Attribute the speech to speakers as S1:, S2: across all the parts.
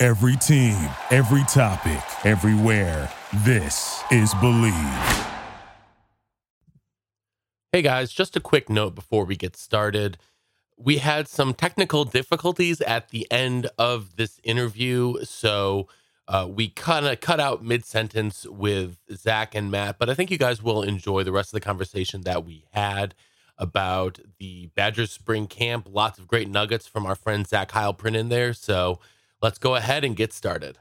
S1: Every team, every topic, everywhere. This is Bleav.
S2: Hey guys, just a quick note before we get started. We had some technical difficulties at the end of this interview, so uh, we kind of cut out mid sentence with Zach and Matt, but I think you guys will enjoy the rest of the conversation that we had about the Badgers spring camp. Lots of great nuggets from our friend Zach Heilprin in there. So let's go ahead and get started.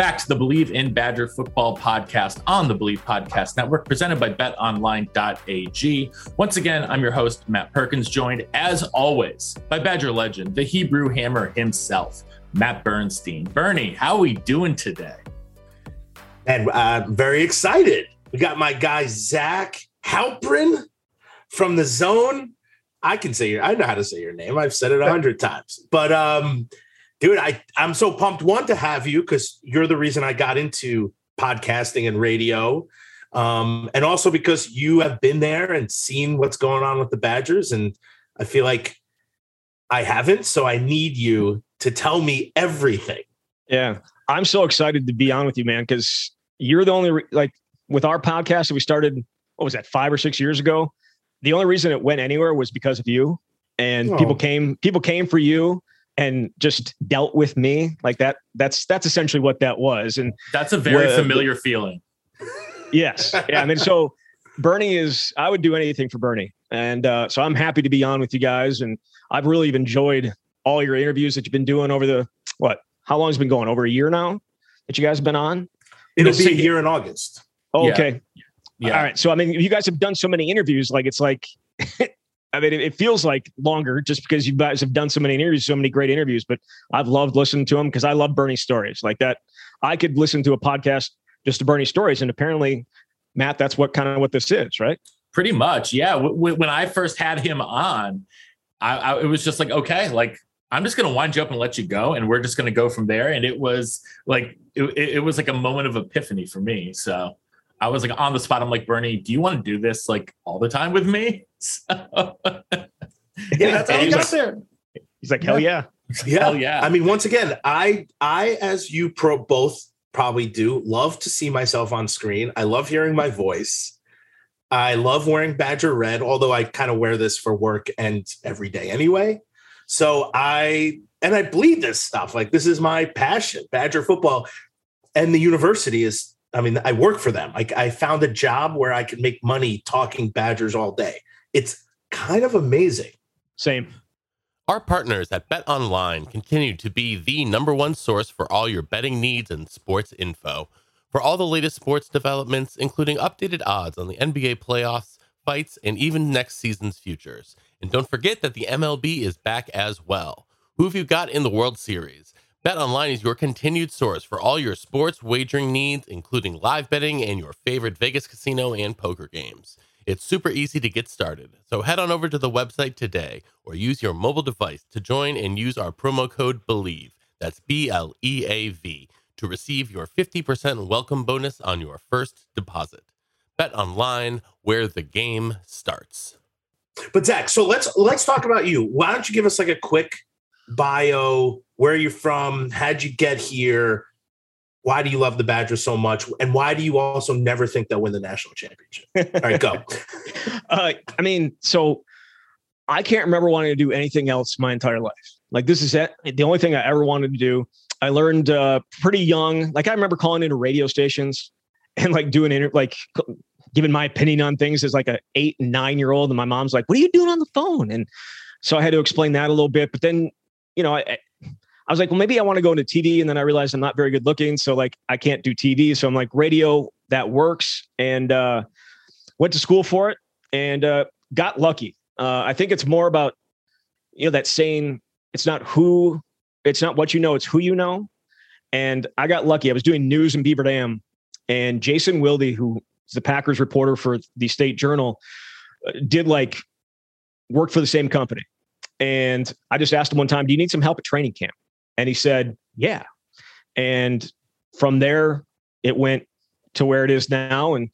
S3: Back to the Bleav in Badger Football podcast on the Bleav Podcast Network, presented by betonline.ag. Once again, I'm your host, Matt Perkins, joined as always by Badger legend, the Hebrew Hammer himself, Matt Bernstein. Bernie, how are we doing today?
S4: and uh, very excited. We got my guy Zach Heilprin from the Zone. I can say your, I know how to say your name. I've said it a hundred times. But um, dude, I I'm so pumped one to have you because you're the reason I got into podcasting and radio, um, and also because you have been there and seen what's going on with the Badgers, and I feel like I haven't, so I need you to tell me everything.
S5: Yeah. I'm so excited to be on with you, man, because you're the only, re- like, with our podcast that we started, what was that, five or six years ago? The only reason it went anywhere was because of you. And
S4: Oh.
S5: people came, people came for you and just dealt with me like that. That's, that's essentially what that was. And
S3: That's a very
S5: Well,
S3: familiar feeling.
S5: yes. Yeah. I mean, so Bernie is, I would do anything for Bernie. And uh, so I'm happy to be on with you guys. And I've really enjoyed all your interviews that you've been doing over the, what, how long has it been going? Over a year now that you guys have been on?
S4: It'll
S3: You'll
S4: be a year in August.
S5: Oh,
S3: Yeah.
S5: okay.
S3: Yeah.
S5: All right. So, I mean, you guys have done so many interviews, like it's like, I mean, it, feels like longer just because you guys have done so many interviews, so many great interviews. But I've loved listening to them because I love Bernie stories like that. I could listen to a podcast just to Bernie stories, and apparently, Matt, that's what kind of what this is, right?
S3: Pretty much, yeah. W- w- when I first had him on, I, I it was just like, okay, like I'm just gonna wind you up and let you go, and we're just gonna go from there. And it was like, it it was like a moment of epiphany for me. So I was like on the spot. I'm like, Bernie, do you want to do this like all the time with me? So, yeah, that's how
S4: he's
S3: got
S4: like-
S3: there.
S5: He's like, hell yeah.
S4: Yeah.
S3: Hell yeah.
S4: I mean, once again, I I as you pro both probably do love to see myself on screen. I love hearing my voice. I love wearing Badger red, although I kind of wear this for work and every day anyway. So I and I bleed this stuff. Like this is my passion, Badger football. And the university is, I mean, I work for them. Like I found a job where I could make money talking Badgers all day. It's kind of amazing.
S5: Same.
S2: Our partners at Bet Online continue to be the number one source for all your betting needs and sports info. For all the latest sports developments, including updated odds on the NBA playoffs, fights, and even next season's futures. And don't forget that the MLB is back as well. Who have you got in the World Series? Bet Online is your continued source for all your sports wagering needs, including live betting and your favorite Vegas casino and poker games. It's super easy to get started. So head on over to the website today or use your mobile device to join and use our promo code BLEAV. That's B L E A V to receive your 50% welcome bonus on your first deposit. Bet online where the game starts.
S4: But Zach, so let's let's talk about you. Why don't you give us like a quick bio? Where are you're from? How'd you get here? Why do you love the Badgers so much? And why do you also never think they'll win the national championship? All right, go.
S5: uh, I mean, so I can't remember wanting to do anything else my entire life. Like this is it. The only thing I ever wanted to do. I learned uh, pretty young. Like I remember calling into radio stations and like doing inter- like giving my opinion on things as like a eight and nine year old, and my mom's like, "What are you doing on the phone?" And so I had to explain that a little bit. But then, you know, I, I was like, well, maybe I want to go into TV. And then I realized I'm not very good looking. So like I can't do TV. So I'm like, radio, that works. And uh, went to school for it and uh, got lucky. Uh, I think it's more about, you know, that saying it's not who, it's not what you know, it's who you know. And I got lucky. I was doing news in Beaver Dam and Jason Wilde, who is the Packers reporter for the State Journal, uh, did like work for the same company. And I just asked him one time, do you need some help at training camp? And he said, Yeah. And from there, it went to where it is now and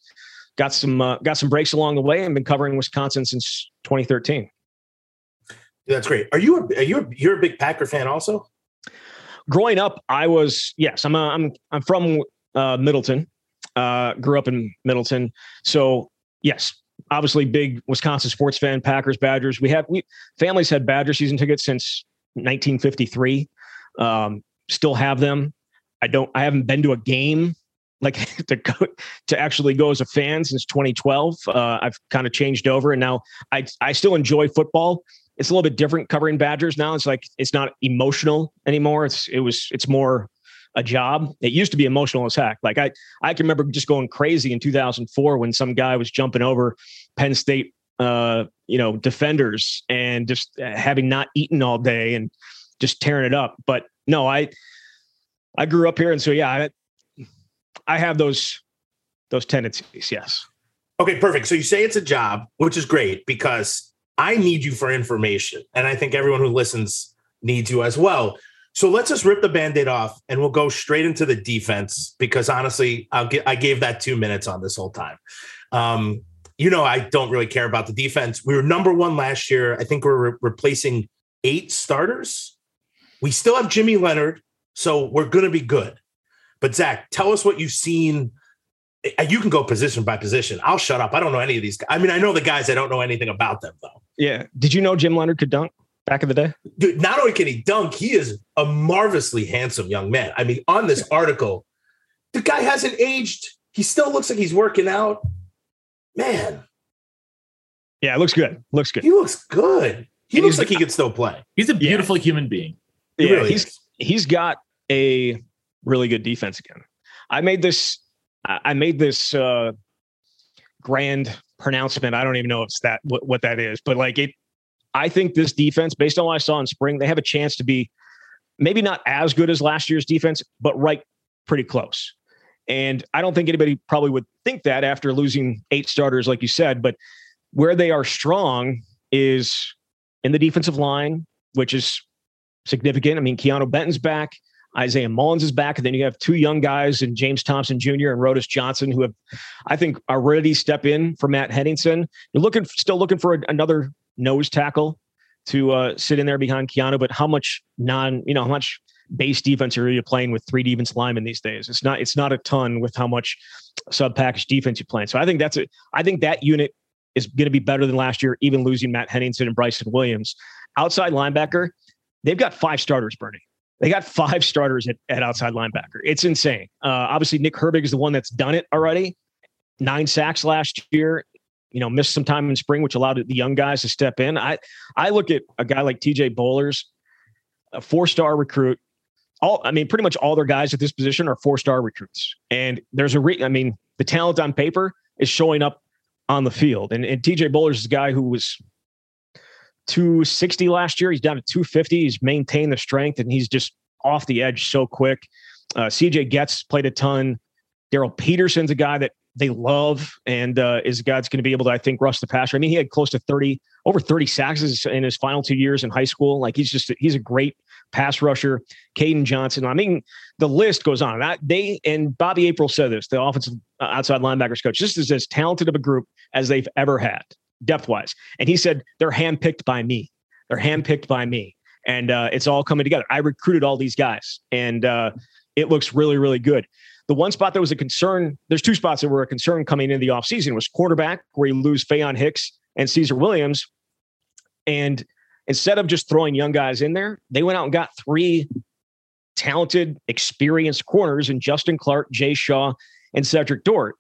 S5: got some uh, got some breaks along the way and been covering Wisconsin since 2013.
S4: That's great. Are you a, are you a, you're a big Packer fan also?
S5: Growing up, I was yes. I'm a, I'm I'm from uh, Middleton. Uh, grew up in Middleton, so yes, obviously big Wisconsin sports fan. Packers, Badgers. We have we families had Badger season tickets since 1953. Um, still have them. I don't. I haven't been to a game like to go to actually go as a fan since 2012. Uh, I've kind of changed over, and now I I still enjoy football. It's a little bit different covering Badgers now. It's like it's not emotional anymore. It's it was it's more a job. It used to be emotional as heck. Like I I can remember just going crazy in 2004 when some guy was jumping over Penn State uh you know defenders and just having not eaten all day and just tearing it up. But no, I I grew up here, and so yeah, I I have those those tendencies. Yes.
S4: Okay, perfect. So you say it's a job, which is great because I need you for information, and I think everyone who listens needs you as well. So let's just rip the band-aid off and we'll go straight into the defense because honestly, I'll get I gave that two minutes on this whole time. Um, you know, I don't really care about the defense. We were number one last year. I think we're re- replacing eight starters we still have Jimmy Leonard, so we're going to be good. But Zach, tell us what you've seen. You can go position by position. I'll shut up. I don't know any of these. Guys. I mean, I know the guys. I don't know anything about them though.
S5: Yeah. Did you know Jim Leonard could dunk back in the day?
S4: Dude, not only can he dunk, he is a marvelously handsome young man. I mean, on this article, the guy hasn't aged. He still looks like he's working out. Man.
S5: Yeah, it looks good. Looks good.
S4: He looks good. He looks like he could still play.
S3: He's a beautiful yeah. human being.
S5: He yeah, really he's is. he's got a really good defense again. I made this I made this uh grand pronouncement. I don't even know if it's that what, what that is, but like it I think this defense, based on what I saw in spring, they have a chance to be maybe not as good as last year's defense, but right pretty close. And I don't think anybody probably would think that after losing eight starters, like you said, but where they are strong is in the defensive line, which is significant. I mean, Keanu Benton's back. Isaiah Mullens is back. And then you have two young guys and James Thompson Jr. and Rodas Johnson, who have, I think, are ready to step in for Matt Henningsen. You're looking, still looking for a, another nose tackle to uh, sit in there behind Keanu, but how much non, you know, how much base defense are you playing with three defense linemen these days? It's not, it's not a ton with how much sub package defense you're playing. So I think that's it. I think that unit is going to be better than last year, even losing Matt Henningsen and Bryson Williams. Outside linebacker, they've got five starters, Bernie. They got five starters at, at outside linebacker. It's insane. Uh, obviously, Nick Herbig is the one that's done it already. Nine sacks last year. You know, missed some time in spring, which allowed the young guys to step in. I I look at a guy like TJ Bollers, a four star recruit. All I mean, pretty much all their guys at this position are four star recruits. And there's a re- I mean, the talent on paper is showing up on the field. And, and TJ Bollers is a guy who was 260 last year. He's down to 250. He's maintained the strength and he's just off the edge so quick. Uh, CJ Goetz played a ton. Daryl Peterson's a guy that they love and uh, is a guy that's going to be able to, I think, rush the passer. I mean, he had close to 30, over 30 sacks in his final two years in high school. Like he's just, he's a great pass rusher. Kaden Johnson. I mean, the list goes on. They and Bobby April said this, the offensive uh, outside linebackers coach. This is as talented of a group as they've ever had depth wise. And he said they're handpicked by me. They're handpicked by me, and uh, it's all coming together. I recruited all these guys, and uh, it looks really, really good. The one spot that was a concern, there's two spots that were a concern coming into the offseason was quarterback, where you lose Faion Hicks and Caesar Williams. And instead of just throwing young guys in there, they went out and got three talented, experienced corners in Justin Clark, Jay Shaw, and Cedrick Dort.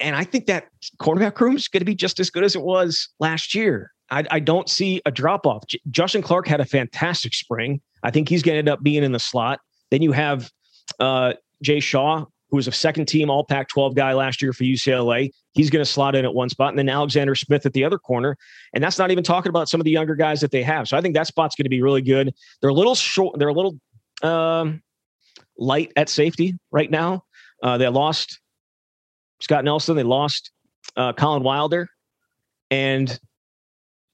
S5: And I think that cornerback room is going to be just as good as it was last year. I, I don't see a drop off. J- Justin Clark had a fantastic spring. I think he's going to end up being in the slot. Then you have uh, Jay Shaw, who was a second team All Pac 12 guy last year for UCLA. He's going to slot in at one spot. And then Alexander Smith at the other corner. And that's not even talking about some of the younger guys that they have. So I think that spot's going to be really good. They're a little short, they're a little um, light at safety right now. Uh, they lost Scott Nelson, they lost uh, Collin Wilder. And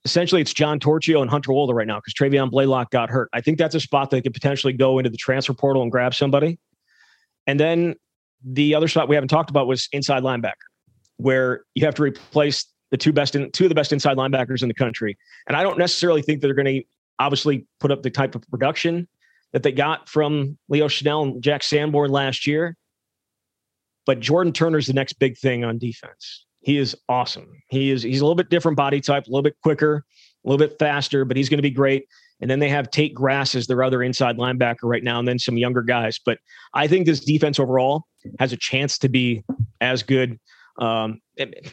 S5: essentially it's John Torchio and Hunter Wohler right now because Travian Blaylock got hurt. I think that's a spot that could potentially go into the transfer portal and grab somebody. And then the other spot we haven't talked about was inside linebacker, where you have to replace the two best in, two of the best inside linebackers in the country. And I don't necessarily think they're going to obviously put up the type of production that they got from Leo Chenal and Jack Sanborn last year. But Jordan Turner's the next big thing on defense. He is awesome. He is he's a little bit different body type, a little bit quicker, a little bit faster, but he's going to be great. And then they have Tate Grass as their other inside linebacker right now, and then some younger guys. But I think this defense overall has a chance to be as good. Um, it,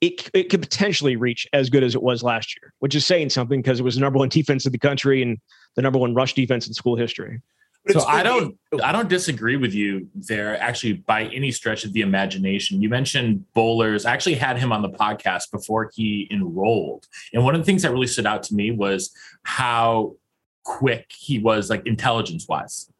S5: it, it could potentially reach as good as it was last year, which is saying something because it was the number one defense in the country and the number one rush defense in school history.
S3: So I don't I don't disagree with you there actually by any stretch of the imagination. You mentioned Bollers. I actually had him on the podcast before he enrolled. And one of the things that really stood out to me was how quick he was like intelligence wise.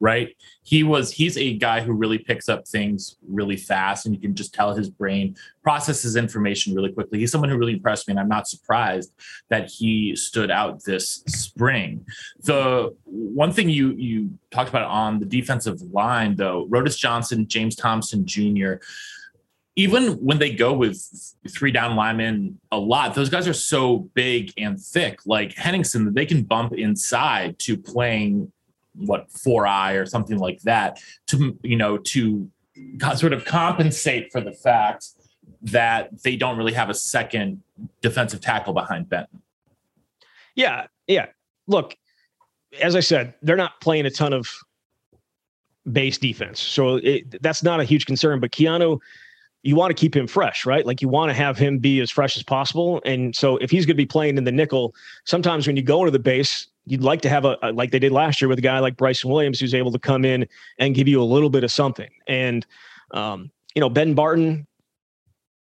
S3: Right? He was he's a guy who really picks up things really fast and you can just tell his brain processes information really quickly. He's someone who really impressed me and I'm not surprised that he stood out this spring. The one thing you you talked about on the defensive line, though, Rodas Johnson, James Thompson Jr. Even when they go with three down linemen a lot, those guys are so big and thick. Like Henningsen, that they can bump inside to playing what four eye or something like that to you know to sort of compensate for the fact that they don't really have a second defensive tackle behind Benton.
S5: Yeah, yeah. Look, as I said, they're not playing a ton of base defense, so it, that's not a huge concern. But Keanu, you want to keep him fresh, right? Like you want to have him be as fresh as possible. And so if he's going to be playing in the nickel, sometimes when you go into the base, you'd like to have a, a like they did last year with a guy like Bryson Williams, who's able to come in and give you a little bit of something. And um, you know, Ben Barten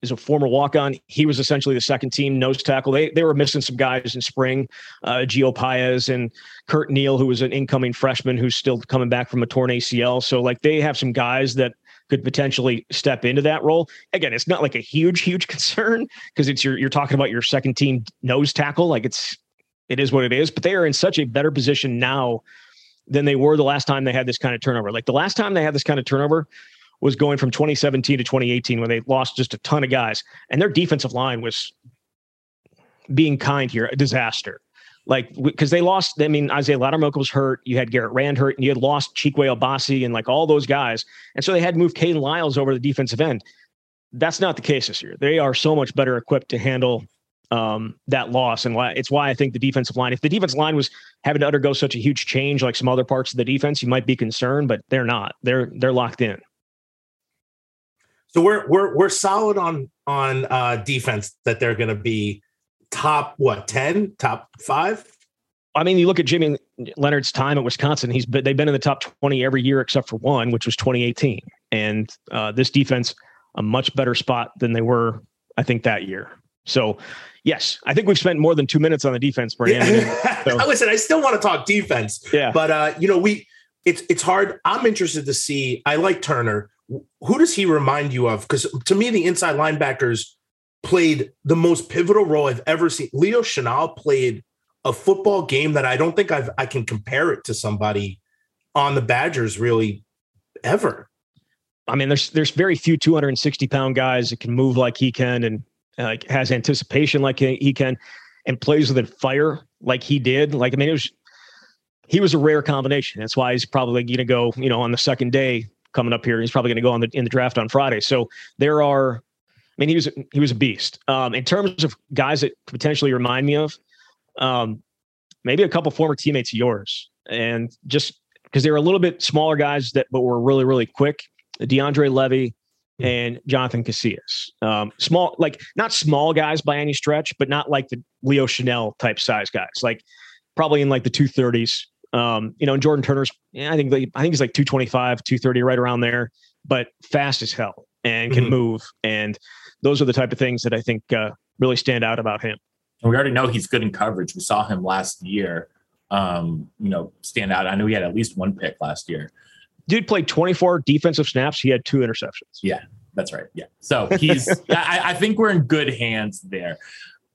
S5: is a former walk-on. He was essentially the second team nose tackle. They they were missing some guys in spring, uh, Gio Paez and Curt Neal, who was an incoming freshman who's still coming back from a torn ACL. So like they have some guys that could potentially step into that role. Again, it's not like a huge, huge concern because it's your you're talking about your second team nose tackle. Like it's it is what it is. But they are in such a better position now than they were the last time they had this kind of turnover. Like the last time they had this kind of turnover was going from 2017 to 2018 when they lost just a ton of guys and their defensive line was being kind here a disaster like because they lost i mean isaiah loudermilk was hurt you had garrett rand hurt and you had lost Chikwe Obasi and like all those guys and so they had moved Kayden Lyles over the defensive end that's not the case this year they are so much better equipped to handle um, that loss and why it's why i think the defensive line if the defensive line was having to undergo such a huge change like some other parts of the defense you might be concerned but they're not they're they're locked in
S4: So we're we're we're solid on on uh defense that they're going to be top what 10, top 5?
S5: I mean, you look at Jimmy Leonard's time at Wisconsin. He's been, they've been in the top twenty every year except for one, which was 2018. And uh, this defense, a much better spot than they were, I think, that year. So, yes, I think we've spent more than two minutes on the defense, Brandon. So-
S4: Listen, I still want to talk defense,
S5: yeah,
S4: but uh, you know, we it's it's hard. I'm interested to see. I like Turner. Who does he remind you of? Because to me, the inside linebackers played the most pivotal role I've ever seen. Leo Chenal played a football game that I don't think I've I can compare it to somebody on the Badgers really ever.
S5: I mean, there's there's very few 260 pound guys that can move like he can and like has anticipation like he, can and plays with a fire like he did. Like I mean, it was he was a rare combination. That's why he's probably going to go. You know, on the second day coming up here, he's probably going to go on the in the draft on Friday. So there are. I mean, he was he was a beast. Um, in terms of guys that potentially remind me of, um, maybe a couple former teammates of yours, and just because they were a little bit smaller guys that but were really really quick. DeAndre Levy, and Jonathan Casillas. Um, small, like not small guys by any stretch, but not like the Leo Chenal type size guys, like probably in like the 230s. Um, you know, and Jordan Turner's, yeah, I think like, I think he's like 225, 230, right around there, but fast as hell and can
S3: Mhm.
S5: move. And those are the type of things that I think uh, really stand out about him.
S3: And we already know he's good in coverage. We saw him last year, um, you know, stand out. I know he had at least one pick last year.
S5: Dude played 24 defensive snaps. He had two interceptions.
S3: Yeah, that's right. Yeah. So he's, I, I think we're in good hands there.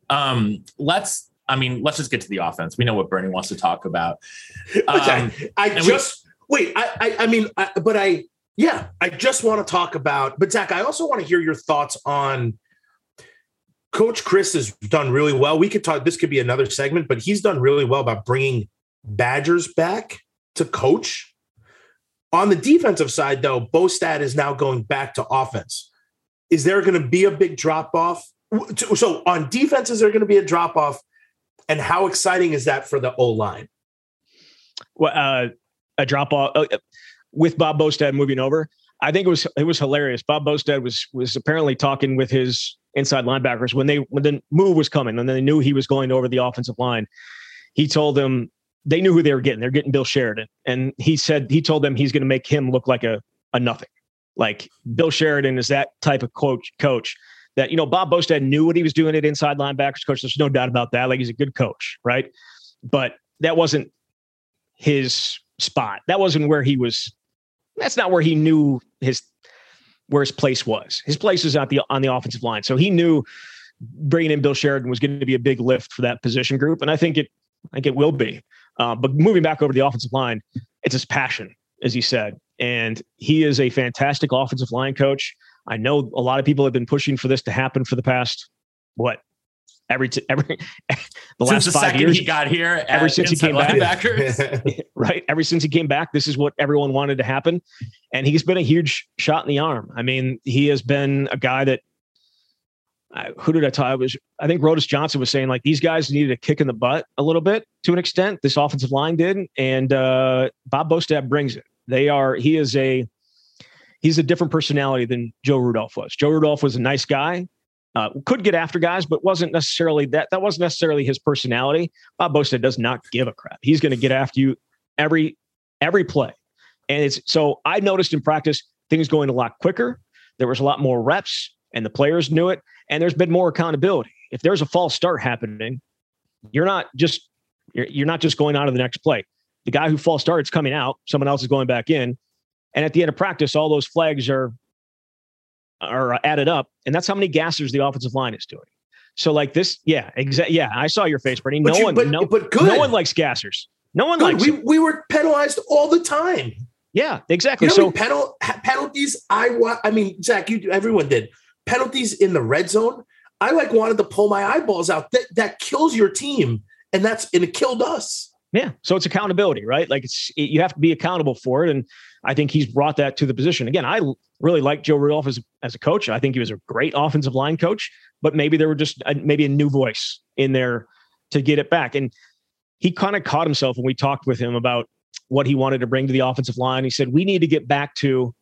S3: Um, let's, I mean, let's just get to the offense. We know what Bernie wants to talk about.
S4: But I-
S3: Um,
S4: I,
S3: and we-
S4: just wait. I, I I mean, I, but I yeah, I just want to talk about. But Zach, I also want to hear your thoughts on. Coach Chryst has done really well. We could talk. This could be another segment, but he's done really well about bringing Badgers back to coach. On the defensive side, though, Bostad is now going back to offense. Is there going to be a big drop off? So on defense, is there going to be a drop off? And how exciting is that for the O line?
S5: Well, uh, a drop off uh, with Bob Bostad moving over. I think it was it was hilarious. Bob Bostad was was apparently talking with his inside linebackers when they when the move was coming and they knew he was going over the offensive line. He told them they knew who they were getting. They're getting Bill Sheridan, and he said he told them he's going to make him look like a a nothing. Like Bill Sheridan is that type of coach coach that you know Bob Bostad knew what he was doing at inside linebackers coach. There's no doubt about that. Like he's a good coach, right? But that wasn't his spot. That wasn't where he was. That's not where he knew his where his place was. His place is at the on the offensive line. So he knew bringing in Bill Sheridan was going to be a big lift for that position group, and I think it I think it will be. Uh, but moving back over the offensive line, it's his passion, as he said, and he is a fantastic offensive line coach. I know a lot of people have been pushing for this to happen for the past what every t- every the
S3: Since
S5: last
S3: the
S5: five
S3: second
S5: years
S3: he got here,
S5: ever since he came back. right? Ever since he came back, this is what everyone wanted to happen. And he's been a huge shot in the arm. I mean, he has been a guy that uh, who did I tell? I was I think Rodas Johnson was saying like these guys needed a kick in the butt a little bit to an extent. This offensive line did, and uh, Bob Bostad brings it. They are he is a he's a different personality than Joe Rudolph was. Joe Rudolph was a nice guy. Uh, could get after guys, but wasn't necessarily that. That wasn't necessarily his personality. Bob Bostad does not give a crap. He's going to get after you every every play, and it's so I noticed in practice things going a lot quicker. There was a lot more reps, and the players knew it, and there's been more accountability. If there's a false start happening, you're not just you're, you're not just going on to the next play. The guy who false starts coming out, someone else is going back in, and at the end of practice, all those flags are are added up, and that's how many gassers the offensive line is doing. So like this, yeah, exactly. Yeah, I saw your face, Bernie. No
S4: you-
S5: one,
S4: but-
S5: no,
S4: but good.
S5: no one likes gassers. No one
S4: Good.
S5: likes.
S4: We, we were penalized all the time.
S5: Yeah, exactly.
S4: You know,
S5: so
S4: penal, penalties. I wa- I mean, Zach, you everyone did penalties in the red zone. I like wanted to pull my eyeballs out. That that kills your team, and that's and it killed us.
S5: Yeah. So it's accountability, right? Like it's it, you have to be accountable for it, and I think he's brought that to the position. Again, I really like Joe Rudolph as as a coach. I think he was a great offensive line coach, but maybe there were just a, maybe a new voice in there to get it back. And he kind of caught himself when we talked with him about what he wanted to bring to the offensive line. He said we need to get back to,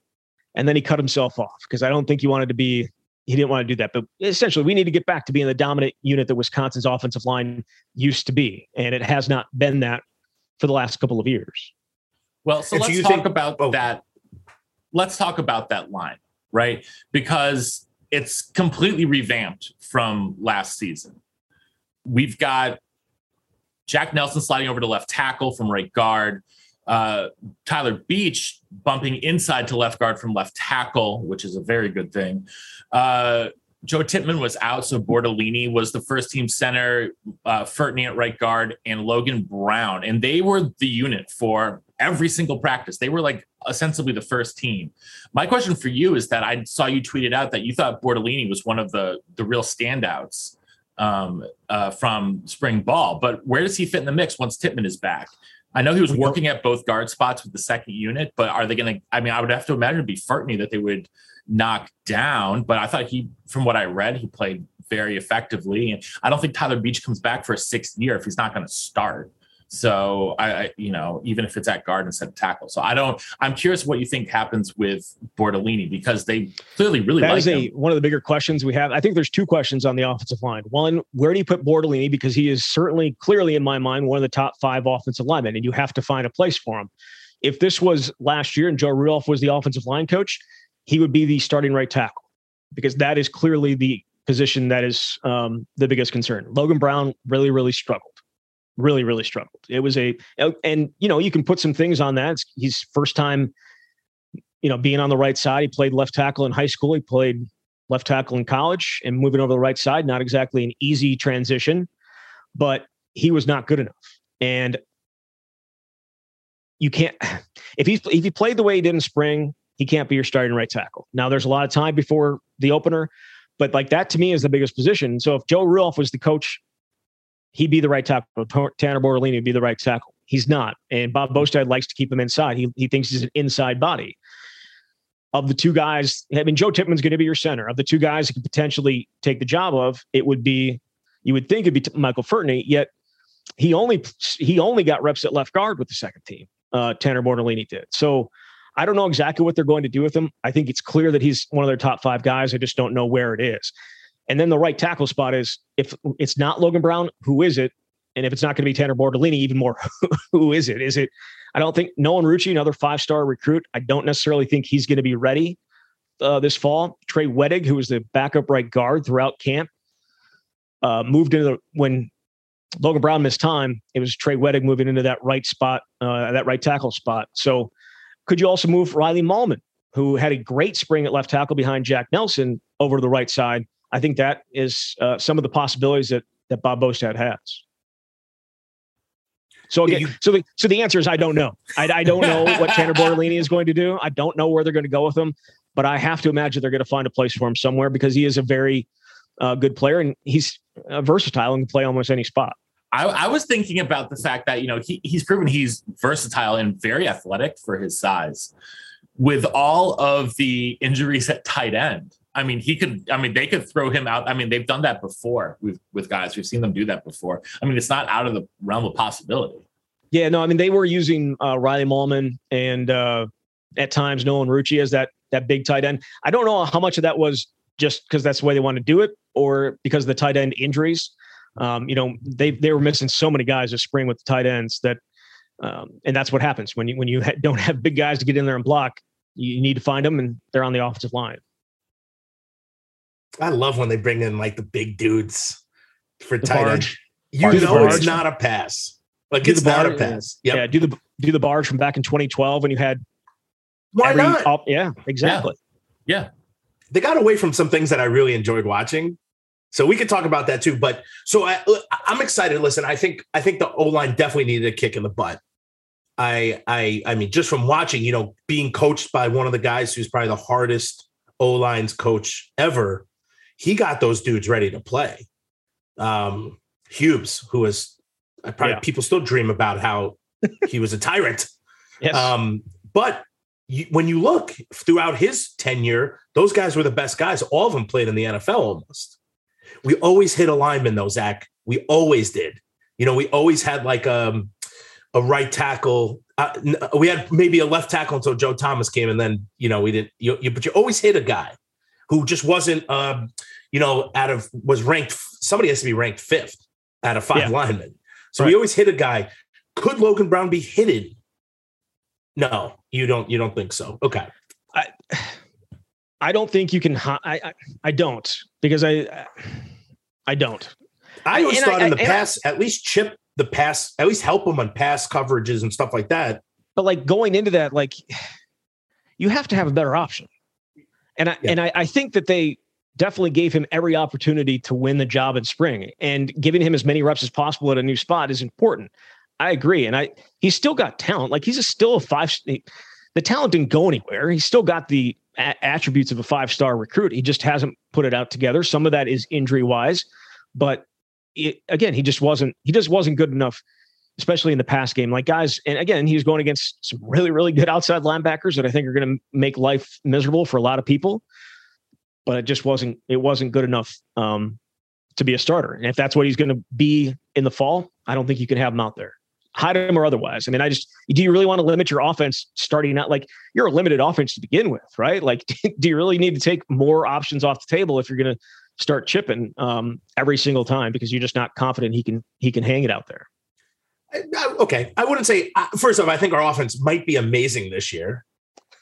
S5: and then he cut himself off because I don't think he wanted to be. He didn't want to do that, but essentially, we need to get back to being the dominant unit that Wisconsin's offensive line used to be, and it has not been that for the last couple of years.
S3: Well, so
S4: And so
S3: let's
S4: you
S3: talk
S4: think-
S3: about
S4: oh.
S3: that. Let's talk about that line, right? Because it's completely revamped from last season. We've got Jack Nelson sliding over to left tackle from right guard. Uh, Tyler Beach bumping inside to left guard from left tackle, which is a very good thing. Uh, Joe Tippmann was out, so Bortolini was the first team center, uh, Furtney at right guard, and Logan Brown. And they were the unit for every single practice. They were like ostensibly the first team. My question for you is that I saw you tweeted out that you thought Bortolini was one of the the real standouts um, uh, from spring ball, but where does he fit in the mix once Tippmann is back? I know he was working at both guard spots with the second unit, but are they going to? I mean, I would have to imagine it'd be Furtney that they would knock down. But I thought he, from what I read, he played very effectively, and I don't think Tyler Beach comes back for a sixth year if he's not going to start. So I, I, you know, even if it's at guard instead of tackle. So I don't. I'm curious what you think happens with Bortolini because they clearly really
S5: That
S3: like
S5: is a
S3: him.
S5: one of the bigger questions we have. I think there's two questions on the offensive line. One, where do you put Bortolini? Because he is certainly, clearly in my mind, one of the top five offensive linemen, and you have to find a place for him. If this was last year and Joe Rudolph was the offensive line coach, he would be the starting right tackle because that is clearly the position that is um, the biggest concern. Logan Brown really, really struggled. Really, really struggled. It was a, uh, and you know, you can put some things on that. It's, he's first time you know, being on the right side. He played left tackle in high school. He played left tackle in college and moving over to the right side, not exactly an easy transition, but he was not good enough. And you can't if he's if he played the way he did in spring, he can't be your starting right tackle. Now there's a lot of time before the opener, but like that to me is the biggest position. So if Joe Rudolph was the coach, he'd be the right tackle. Tanner Bortolini would be the right tackle. He's not. And Bob Bostad likes to keep him inside. He, he thinks he's an inside body. Of the two guys, I mean, Joe Tippmann's going to be your center. Of the two guys who could potentially take the job of, it would be, you would think it'd be Michael Furtney, yet he only he only got reps at left guard with the second team. Uh, Tanner Bortolini did. So I don't know exactly what they're going to do with him. I think it's clear that he's one of their top five guys. I just don't know where it is. And then the right tackle spot is if it's not Logan Brown, who is it? And if it's not going to be Tanner Bortolini, even more, who is it? Is it? I don't think Nolan Rucci, another five star recruit. I don't necessarily think he's going to be ready uh, this fall. Trey Wedig, who was the backup right guard throughout camp, uh, moved into the when Logan Brown missed time. It was Trey Wedig moving into that right spot, uh, that right tackle spot. So, could you also move Riley Mallmann, who had a great spring at left tackle behind Jack Nelson, over to the right side? I think that is uh, some of the possibilities that that Bob Bostad has. So again,
S4: you-
S5: so the so the answer is I don't know. I, I don't know what Tanner Bortolini is going to do. I don't know where they're going to go with him, but I have to imagine they're going to find a place for him somewhere because he is a very uh, good player and he's uh, versatile and can play almost any spot.
S3: I, I was thinking about the fact that you know he, he's proven he's versatile and very athletic for his size. With all of the injuries at tight end, I mean, he could. I mean, they could throw him out. I mean, they've done that before with with guys. We've seen them do that before. I mean, it's not out of the realm of possibility.
S5: Yeah, no, I mean they were using uh, Riley Mallmann and uh, at times Nolan Rucci as that that big tight end. I don't know how much of that was just because that's the way they want to do it, or because of the tight end injuries. Um, you know, they they were missing so many guys this spring with the tight ends that, um, and that's what happens when you when you ha- don't have big guys to get in there and block. You need to find them, and they're on the offensive line.
S4: I love when they bring in like the big dudes for
S5: The
S4: tight end. You
S5: Barge.
S4: know it's not a pass. Like
S5: Do
S4: it's not a pass. Yep.
S5: Yeah, do the do the barge from back in 2012 when you had
S4: Why
S5: every
S4: not?
S5: up- yeah, exactly.
S3: Yeah,
S4: they got away from some things that I really enjoyed watching. So we could talk about that too. But so I, I'm excited. Listen, I think I think the O line definitely needed a kick in the butt. I I I mean, just from watching, you know, being coached by one of the guys who's probably the hardest O lines coach ever, he got those dudes ready to play. Um, Hughes, who was I probably
S5: Yeah.
S4: people still dream about how he was a tyrant.
S5: Yes.
S4: Um, but you, when you look throughout his tenure, those guys were the best guys. All of them played in the NFL almost. We always hit a lineman though, Zach. We always did. You know, we always had like um, a right tackle. Uh, we had maybe a left tackle until Joe Thomas came, and then you know we didn't. You, you but you always hit a guy who just wasn't, um, you know, out of was ranked. Somebody has to be ranked fifth out of five
S5: Yeah.
S4: linemen. So
S5: Right.
S4: we always hit a guy. Could Logan Brown be hidden? No, you don't. You don't think so? Okay.
S5: I I don't think you can. I I, I don't because I I don't.
S4: I always
S5: And
S4: thought
S5: I-
S4: in the past, at least chip the pass, at least help him on pass coverages and stuff like that.
S5: But like going into that, like you have to have a better option. And I
S4: Yeah.
S5: and I, I think that they definitely gave him every opportunity to win the job in spring. And giving him as many reps as possible at a new spot is important. I agree. And I he's still got talent. Like he's a, still a five. The talent didn't go anywhere. He's still got the a- attributes of a five star recruit. He just hasn't put it out together. Some of that is injury wise, but it, again, he just wasn't. He just wasn't good enough especially in the pass game. Like guys, and again, he was going against some really, really good outside linebackers that I think are going to make life miserable for a lot of people. But it just wasn't. It wasn't good enough um, to be a starter. And if that's what he's going to be in the fall, I don't think you can have him out there. hide him or otherwise. I mean, I just do you really want to limit your offense starting out like you're a limited offense to begin with, right? Like, do you really need to take more options off the table if you're going to start chipping um, every single time because you're just not confident he can he can hang it out there?
S4: Okay, I wouldn't say. uh, First off, I think our offense might be amazing this year.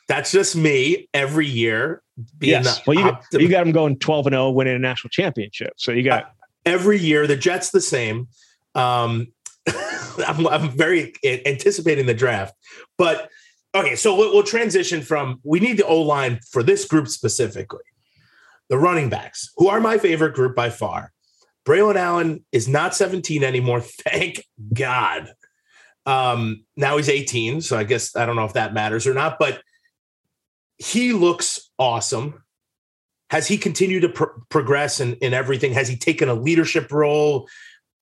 S4: That's just me every year being
S5: yes. Well, you,
S4: optim-
S5: you got them going 12 and 0, winning a national championship. So you got
S4: every year. The Jets the same. Um, I'm, I'm very anticipating the draft, but okay. So we'll, we'll transition from we need the O line for this group specifically. The running backs, who are my favorite group by far. Braylon Allen is not 17 anymore. Thank God. Um, now he's 18, so I guess I don't know if that matters or not, but he looks awesome. Has he continued to pro- progress in, in everything? Has he taken a leadership role?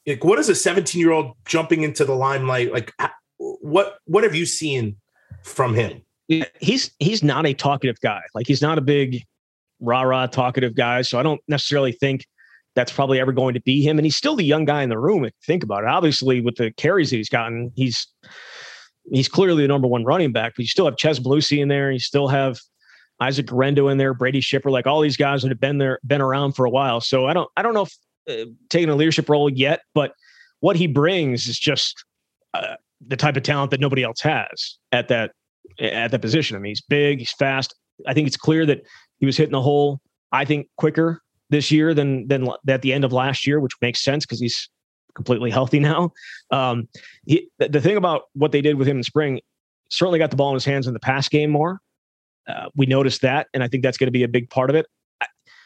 S4: Like, what is a 17 year old jumping into the limelight? Like, what what have you seen from him?
S5: he's he's not a talkative guy. Like he's not a big rah rah talkative guy. So I don't necessarily think that's probably ever going to be him. And he's still the young guy in the room. If you think about it, obviously with the carries that he's gotten, he's he's clearly the number one running back. But you still have Chez Mellusi in there. You still have Isaac Guerendo in there, Brady Schipper, like all these guys that have been there, been around for a while. So I don't I don't know if uh, taking a leadership role yet, but what he brings is just uh, the type of talent that nobody else has at that at that position. I mean, he's big, he's fast. I think it's clear that he was hitting the hole. I think quicker this year than than at the end of last year, which makes sense because he's completely healthy now. Um, he, the thing about what they did with him in spring certainly got the ball in his hands in the pass game more. Uh, we noticed that, and I think that's going to be a big part of it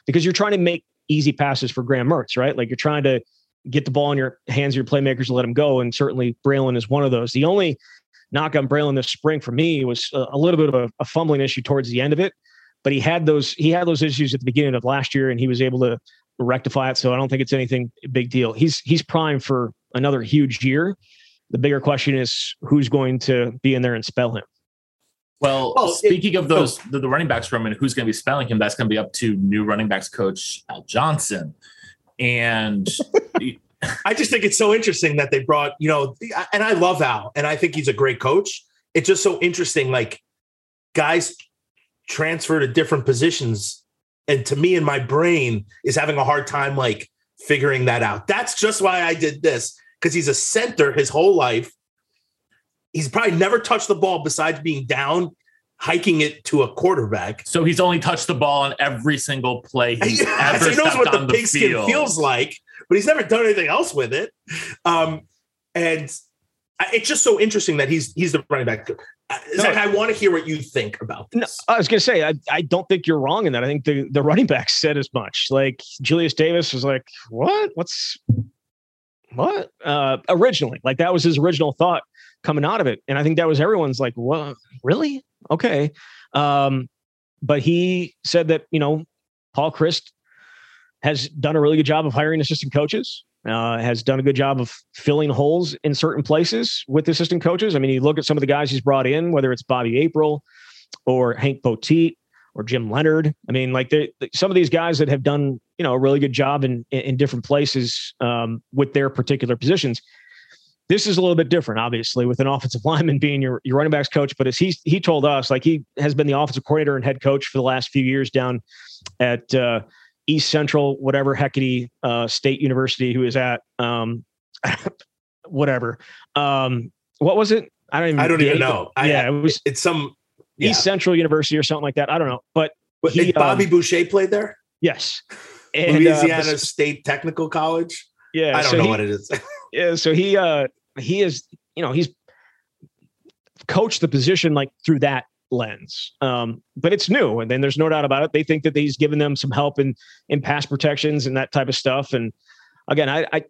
S5: because you're trying to make easy passes for Graham Mertz, right? Like you're trying to get the ball in your hands your playmakers and let him go. And certainly Braylon is one of those. The only knock on Braylon this spring for me was a, a little bit of a, a fumbling issue towards the end of it, but he had those he had those issues at the beginning of last year, and he was able to rectify it. So I don't think it's anything big deal. He's he's primed for another huge year. The bigger question is who's going to be in there and spell him.
S3: Well,
S4: it-
S3: speaking of those, the, the running backs room and who's going to be spelling him, that's going to be up to new running backs coach Al Johnson. And
S4: I just think it's so interesting that they brought, you know, and I love Al, and I think he's a great coach. It's just so interesting, like guys transfer to different positions, and to me, in my brain, is having a hard time like figuring that out. That's just why I did this because he's a center his whole life. He's probably never touched the ball besides being down, hiking it to a quarterback.
S3: so he's only touched the ball on every single play he's
S4: Yeah,
S3: ever
S4: so he knows what
S3: on
S4: the pigskin
S3: field.
S4: feels like, but he's never done anything else with it. Um, and it's just so interesting that he's he's the running back. Zach, I want to hear what you think about
S5: No,
S4: this.
S5: I was going to say, I, I don't think you're wrong in that. I think the, the running back said as much. Like Julius Davis was like, what? What's what? Uh, originally, like that was his original thought coming out of it. And I think that was everyone's like, what? Really? Okay. Um, but he said that, you know, Paul Chryst has done a really good job of hiring assistant coaches, uh, has done a good job of filling holes in certain places with assistant coaches. I mean, you look at some of the guys he's brought in, whether it's Bobby April or Hank Poteat or Jim Leonard. I mean, like some of these guys that have done, you know, a really good job in in, different places um, with their particular positions. This is a little bit different, obviously, with an offensive lineman being your, your running backs coach. But as he he told us, like he has been the offensive coordinator and head coach for the last few years down at uh, East Central, whatever Hecate uh, State University, who is at um, whatever. Um, what was it? I don't even.
S4: I don't even know. I-
S5: yeah, it was
S4: It's some yeah.
S5: East Central University or something like that. I don't know, but
S4: But
S5: he,
S4: Bobby
S5: um,
S4: Boucher played there.
S5: yes, and, uh,
S4: Louisiana
S5: bes-
S4: State Technical College.
S5: yeah,
S4: I don't
S5: so
S4: know
S5: he-
S4: what it is.
S5: yeah, so he uh he is you know he's coached the position like through that lens um but it's new and then there's no doubt about it they think that he's given them some help in in pass protections and that type of stuff and again i i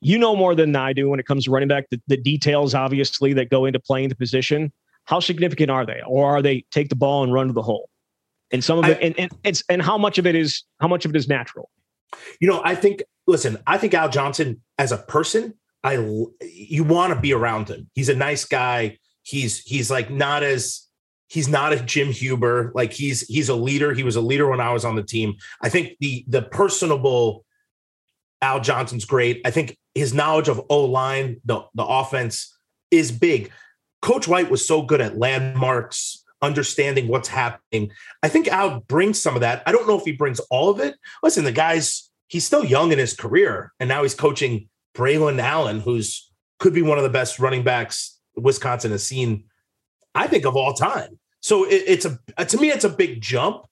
S5: you know more than i do when it comes to running back the, the details obviously that go into playing the position how significant are they or are they take the ball and run to the hole and some of it
S4: I-
S5: and, and it's and how much of it is how much of it is natural
S4: You know, I think. Listen, I think Al Johnson as a person, I you want to be around him. He's a nice guy. He's he's like not as he's not a Jim Huber. Like he's he's a leader. He was a leader when I was on the team. I think the the personable Al Johnson's great. I think his knowledge of O line, the the offense, is big. Coach White was so good at landmarks, understanding what's happening. I think Al brings some of that. I don't know if he brings all of it. Listen, the guy's he's still young in his career, and now he's coaching Braylon Allen, who's could be one of the best running backs Wisconsin has seen, I think, of all time. So it, it's a uh, to me, it's a big jump,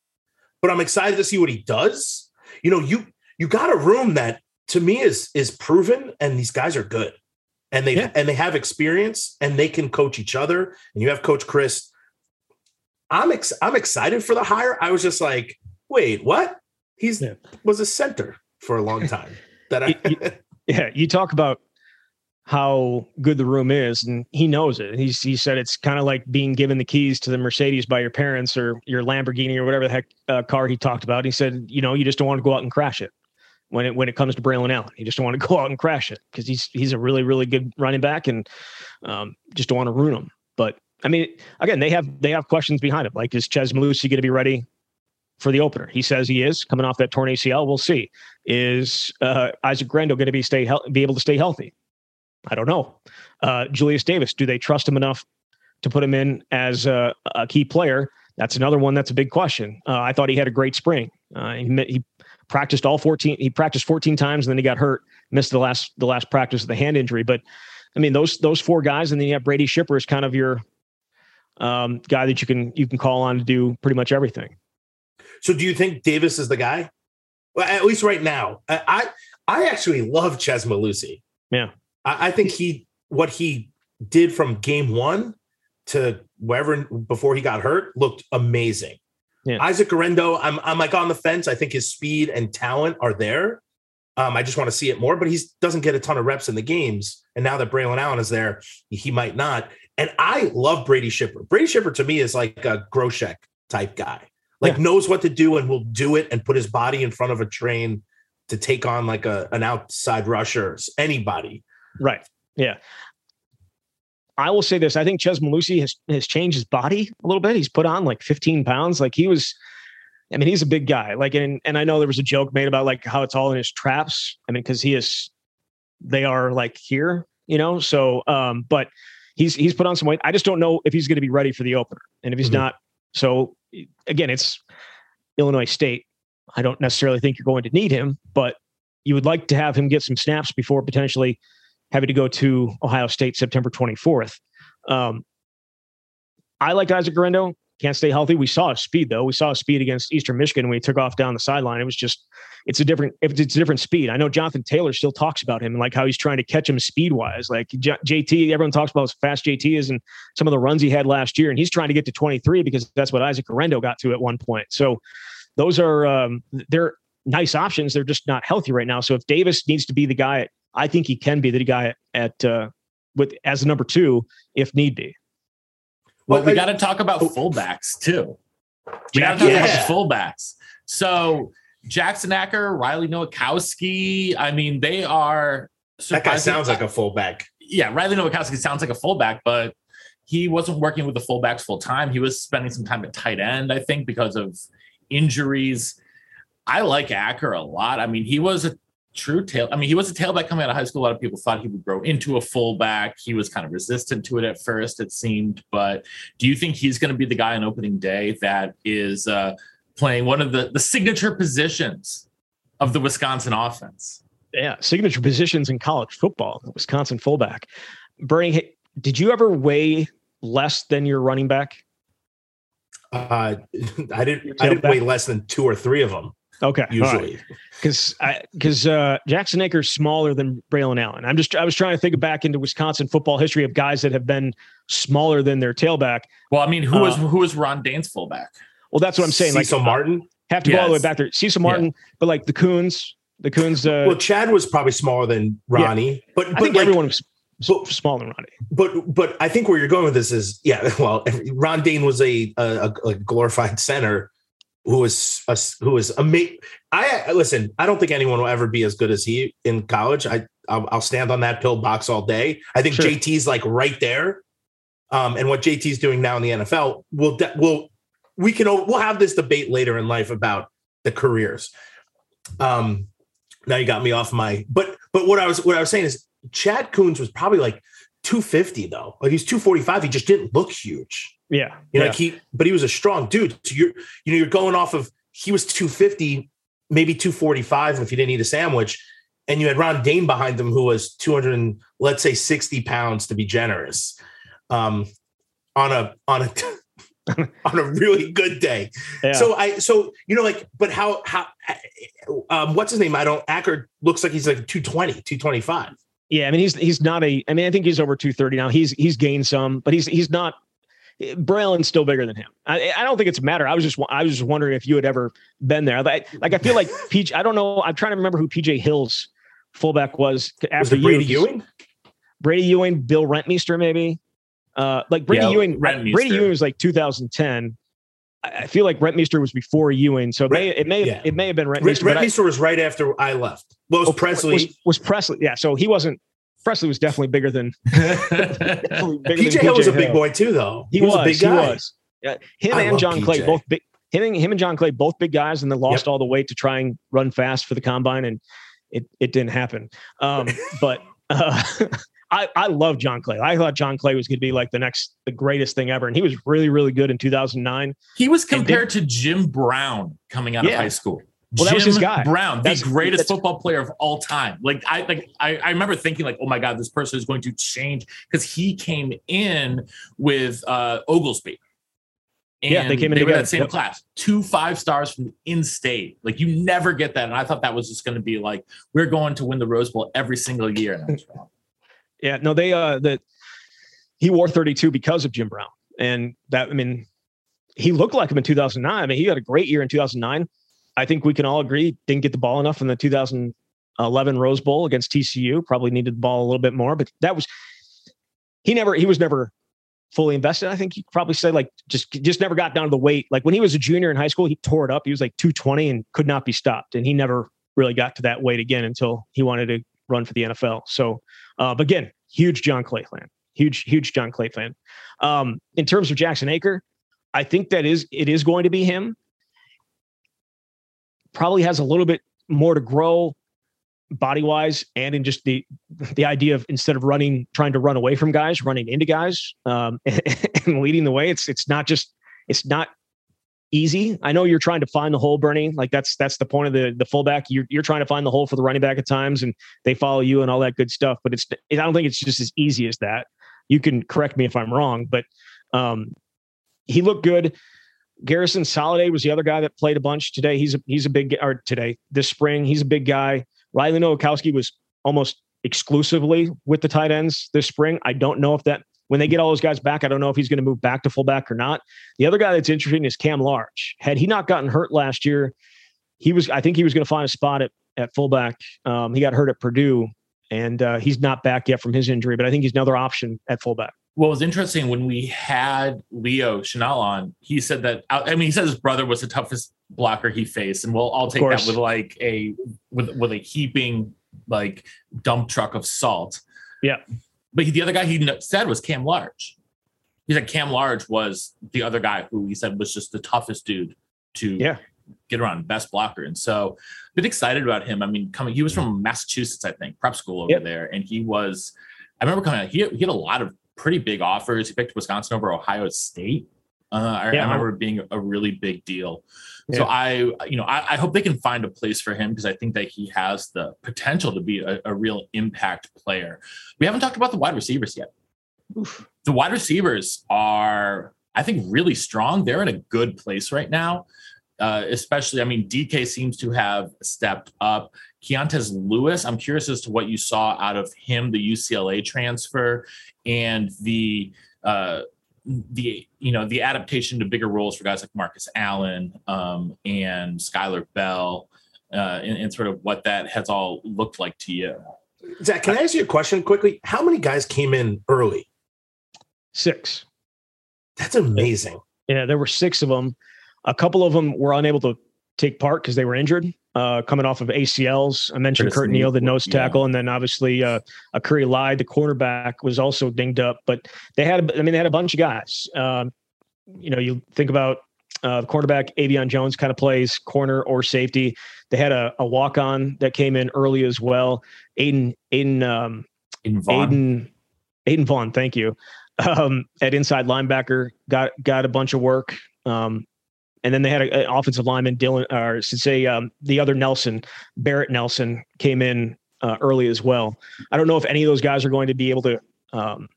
S4: but I'm excited to see what he does. You know, you you got a room that to me is is proven, and these guys are good, and they
S5: Yeah.
S4: and they have experience, and they can coach each other. And you have Coach Chryst. I'm ex- I'm excited for the hire. I was just like, wait, what? He's
S5: Yeah.
S4: was a center for a long time. That I
S5: Yeah, you talk about how good the room is, and he knows it. He's he said it's kind of like being given the keys to the Mercedes by your parents or your Lamborghini or whatever the heck uh, car he talked about. He said, you know, you just don't want to go out and crash it when it when it comes to Braylon Allen. You just don't want to go out and crash it because he's he's a really really good running back, and um, just don't want to ruin him. But I mean, again, they have they have questions behind him. Like, is Chez Mellusi going to be ready for the opener? He says he is coming off that torn ACL. We'll see. Is uh, Isaac Guerendo going to be stay be able to stay healthy? I don't know. Uh, Julius Davis, do they trust him enough to put him in as a, a key player? That's another one that's a big question. Uh, I thought he had a great spring. Uh, he, he practiced all 14. He practiced 14 times and then he got hurt, missed the last the last practice with the hand injury. But I mean, those those four guys, and then you have Brady Schipper as kind of your um, guy that you can you can call on to do pretty much everything.
S4: So do you think Davis is the guy? Well, at least right now. I I, I actually love Chez Mellusi.
S5: Yeah.
S4: I, I think he what he did from game one to wherever before he got hurt looked amazing.
S5: Yeah.
S4: Isaac Guerendo, I'm I'm like on the fence. I think his speed and talent are there. Um, I just want to see it more, but he doesn't get a ton of reps in the games. And now that Braylon Allen is there, he might not. And I love Brady Schipper. Brady Schipper to me is like a Groshek type guy like
S5: Yeah.
S4: knows what to do and will do it and put his body in front of a train to take on like a an outside rusher, anybody.
S5: Right. Yeah. I will say this. I think Chez Mellusi has, has changed his body a little bit. He's put on like 15 pounds. Like he was, I mean, he's a big guy. Like, and, and I know there was a joke made about like how it's all in his traps. I mean, cause he is, they are like here, you know? So, um, but he's, he's put on some weight. I just don't know if he's going to be ready for the opener. And if he's
S4: Mhm.
S5: not, so again, it's Illinois State. I don't necessarily think you're going to need him, but you would like to have him get some snaps before potentially having to go to Ohio State September 24th. Um, I like Isaac Guerendo. Can't stay healthy. We saw his speed though. We saw his speed against Eastern Michigan when he took off down the sideline. It was just, it's a different, it's a different speed. I know Jonathan Taylor still talks about him and like how he's trying to catch him speed wise. Like J- JT, everyone talks about how fast JT is and some of the runs he had last year, and he's trying to get to 23 because that's what Isaac Guerendo got to at one point. So those are um, they're nice options. They're just not healthy right now. So if Davis needs to be the guy, I think he can be the guy at uh, with as the number two if need be.
S3: Well,
S4: Well,
S3: we got to talk about
S4: Oh.
S3: fullbacks too. We got to talk
S4: Yeah.
S3: about the fullbacks. So Jackson Acker, Riley Nowakowski. I mean, they are.
S4: That guy sounds like a fullback.
S3: yeah, Riley Nowakowski sounds like a fullback, but he wasn't working with the fullbacks full time. He was spending some time at tight end, I think, because of injuries. I like Acker a lot. I mean, he was a true tail. I mean, he was a tailback coming out of high school. A lot of people thought he would grow into a fullback. He was kind of resistant to it at first, it seemed. But do you think he's going to be the guy on opening day that is uh, playing one of the, the signature positions of the Wisconsin offense?
S5: Yeah, signature positions in college football. Wisconsin fullback. Bernie, did you ever weigh less than your running back?
S4: Uh, I didn't. I didn't weigh less than two or three of them
S5: Okay,
S4: usually.
S5: because because uh, Jackson Acker's smaller than Braylon Allen. I'm just I was trying to think back into Wisconsin football history of guys that have been smaller than their tailback.
S3: Well, I mean, who was
S5: Uh,
S3: who was Ron Dayne's fullback?
S5: Well, that's what I'm saying. Like
S4: Cecil Martin.
S5: have to go all the way back there. Cecil Martin, but like the Kuhns, the Kuhns. Uh,
S4: well, Chad was probably smaller than Ronnie, but
S5: I think
S4: like,
S5: everyone was
S4: but-
S5: smaller than Ronnie.
S4: but but I think where you're going with this is yeah. Well, Ron Dane was a a, a glorified center who was a, who was amazing. I listen. I don't think anyone will ever be as good as he in college. I I'll, I'll stand on that pill box all day. I think
S5: Sure.
S4: JT's like right there, um, and what JT's doing now in the NFL will de- will we can we'll have this debate later in life about the careers. Um, now you got me off my but but what I was what I was saying is Chad Kuhns was probably like 250 though. Like he's 245. He just didn't look huge.
S5: Yeah.
S4: You know,
S5: yeah.
S4: like he, but he was a strong dude. So you're, you know, you're going off of he was 250, maybe 245 if you didn't eat a sandwich, and you had Ron Dayne behind him who was 200, and, let's say 60 pounds to be generous, um, on a on a on a really good day.
S5: Yeah.
S4: So I, so you know, like, but how how, um, what's his name? I don't. Acker looks like he's like 220, 225.
S5: Yeah, I mean he's he's not a. I mean I think he's over two thirty now. He's he's gained some, but he's he's not. Braylon's still bigger than him. I, I don't think it's a matter. I was just I was just wondering if you had ever been there. Like, like I feel like PJ. I don't know. I'm trying to remember who PJ Hill's fullback was after
S4: Was Brady
S5: you.
S4: Ewing?
S5: Brady Ewing, Bill Rentmeester, maybe. Uh, like Brady
S3: Yeah,
S5: Ewing.
S3: Rentmeester.
S5: Brady Ewing was like 2010. I feel like Rentmeester was before Ewing, so it may it may
S4: yeah.
S5: it may have been Rentmeester.
S4: Rentmeester was right after I left. Well, it was
S5: Oh,
S4: Pressley.
S5: was, was Pressley. Yeah, so he wasn't. Pressley was definitely bigger than. definitely bigger
S4: PJ
S5: than
S4: Hill was a
S5: Hill.
S4: big boy too, though.
S5: He, was,
S4: a big
S5: He
S4: guy.
S5: was. Yeah, him
S4: I
S5: and
S4: love
S5: John Clay both big. Him and, him and John Clay both big guys, and they lost
S4: Yep.
S5: all the weight to try and run fast for the combine, and it it didn't happen. Um, but uh, I I love John Clay. I thought John Clay was going to be like the next the greatest thing ever, and he was really really good in 2009.
S3: he was
S5: And did-
S3: compared to Jim Brown coming out
S5: Yeah.
S3: of high school.
S5: Well, that was
S3: Jim
S5: his guy.
S3: Brown, the greatest
S5: that's-
S3: football player of all time. Like I like I, I remember thinking like, oh my god, this person is going to change because he came in with uh Oglesby. And
S5: Yeah, they came in
S3: they were
S5: together.
S3: that same
S5: Yep.
S3: class. Two five stars from in-state. Like you never get that. And I thought that was just going to be like, we're going to win the Rose Bowl every single year.
S5: Yeah, no, they uh that he wore 32 because of Jim Brown. And that I mean, he looked like him in 2009. I mean, he had a great year in 2009. I think we can all agree didn't get the ball enough in the 2011 Rose Bowl against TCU. Probably needed the ball a little bit more, but that was he never he was never fully invested. I think you probably say like just just never got down to the weight. Like when he was a junior in high school, he tore it up. He was like 220 and could not be stopped. And he never really got to that weight again until he wanted to run for the NFL. So uh, but again, huge John Clay fan, huge, huge John Clay fan. Um, in terms of Jackson Acker, I think that is it is going to be him. Probably has a little bit more to grow body wise and in just the the idea of instead of running trying to run away from guys running into guys um and leading the way it's it's not just it's not easy. I know you're trying to find the hole bernie. Like that's that's the point of the the fullback. You're, you're trying to find the hole for the running back at times and they follow you and all that good stuff but it's i don't think it's just as easy as that. You can correct me if i'm wrong but um he looked good garrison soliday was the other guy that played a bunch. Today he's a he's a big or today this spring he's a big guy. Riley nowakowski was almost exclusively with the tight ends this spring. I don't know if that when they get all those guys back i don't know if he's going to move back to fullback or not. The other guy that's interesting is cam large had he not gotten hurt last year he was i think he was going to find a spot at, at fullback. Um, he got hurt at purdue and uh, he's not back yet from his injury but i think he's another option at fullback
S3: what was interesting when we had Leo Chenal on, he said that uh, I mean he said his brother was the toughest blocker he faced, and we'll all take that with like a with with a heaping like dump truck of salt.
S5: Yeah.
S3: But he, the other guy he said was Cam Large. He said Cam Large was the other guy who he said was just the toughest dude to
S5: Yeah.
S3: get around, best blocker. And so been excited about him. I mean, coming he was from Massachusetts, I think, prep school over
S5: Yep.
S3: there. And he was, I remember coming out, he, he had a lot of pretty big offers. He picked Wisconsin over Ohio State. Uh, I,
S5: Yeah.
S3: I remember it being a really big deal. So I, you know, I, I hope they can find a place for him because I think that he has the potential to be a, a real impact player. We haven't talked about the wide receivers yet. The wide receivers are, I think, really strong. They're in a good place right now. Uh, especially, I mean, Dike seems to have stepped up. Keontez Lewis, I'm curious as to what you saw out of him, the UCLA transfer, and the uh, the you know the adaptation to bigger roles for guys like Marcus Allen um, and Skyler Bell, uh, and, and sort of what that has all looked like to you.
S4: Zach, can I ask you a question quickly? How many guys came in early?
S5: six
S4: That's amazing.
S5: Yeah, there were six of them. A couple of them were unable to take part because they were injured, uh, coming off of ACLs. I mentioned
S3: Curtis
S5: Curt Neal, the nose
S3: yeah.
S5: tackle, and then obviously uh, a Curry Lie, the cornerback, was also dinged up. But they had, I mean, they had a bunch of guys. Um, you know, you think about uh, the quarterback, Avion Jones, kind of plays corner or safety. They had a, a walk on that came in early as well. Aiden, Aiden, um,
S3: In Vaughn,
S5: Aiden, Aiden Vaughn, thank you. Um, at inside linebacker, got got a bunch of work. Um, and then they had an offensive lineman, Dylan, or should say um, the other Nelson, Barrett Nelson, came in uh, early as well. I don't know if any of those guys are going to be able to um,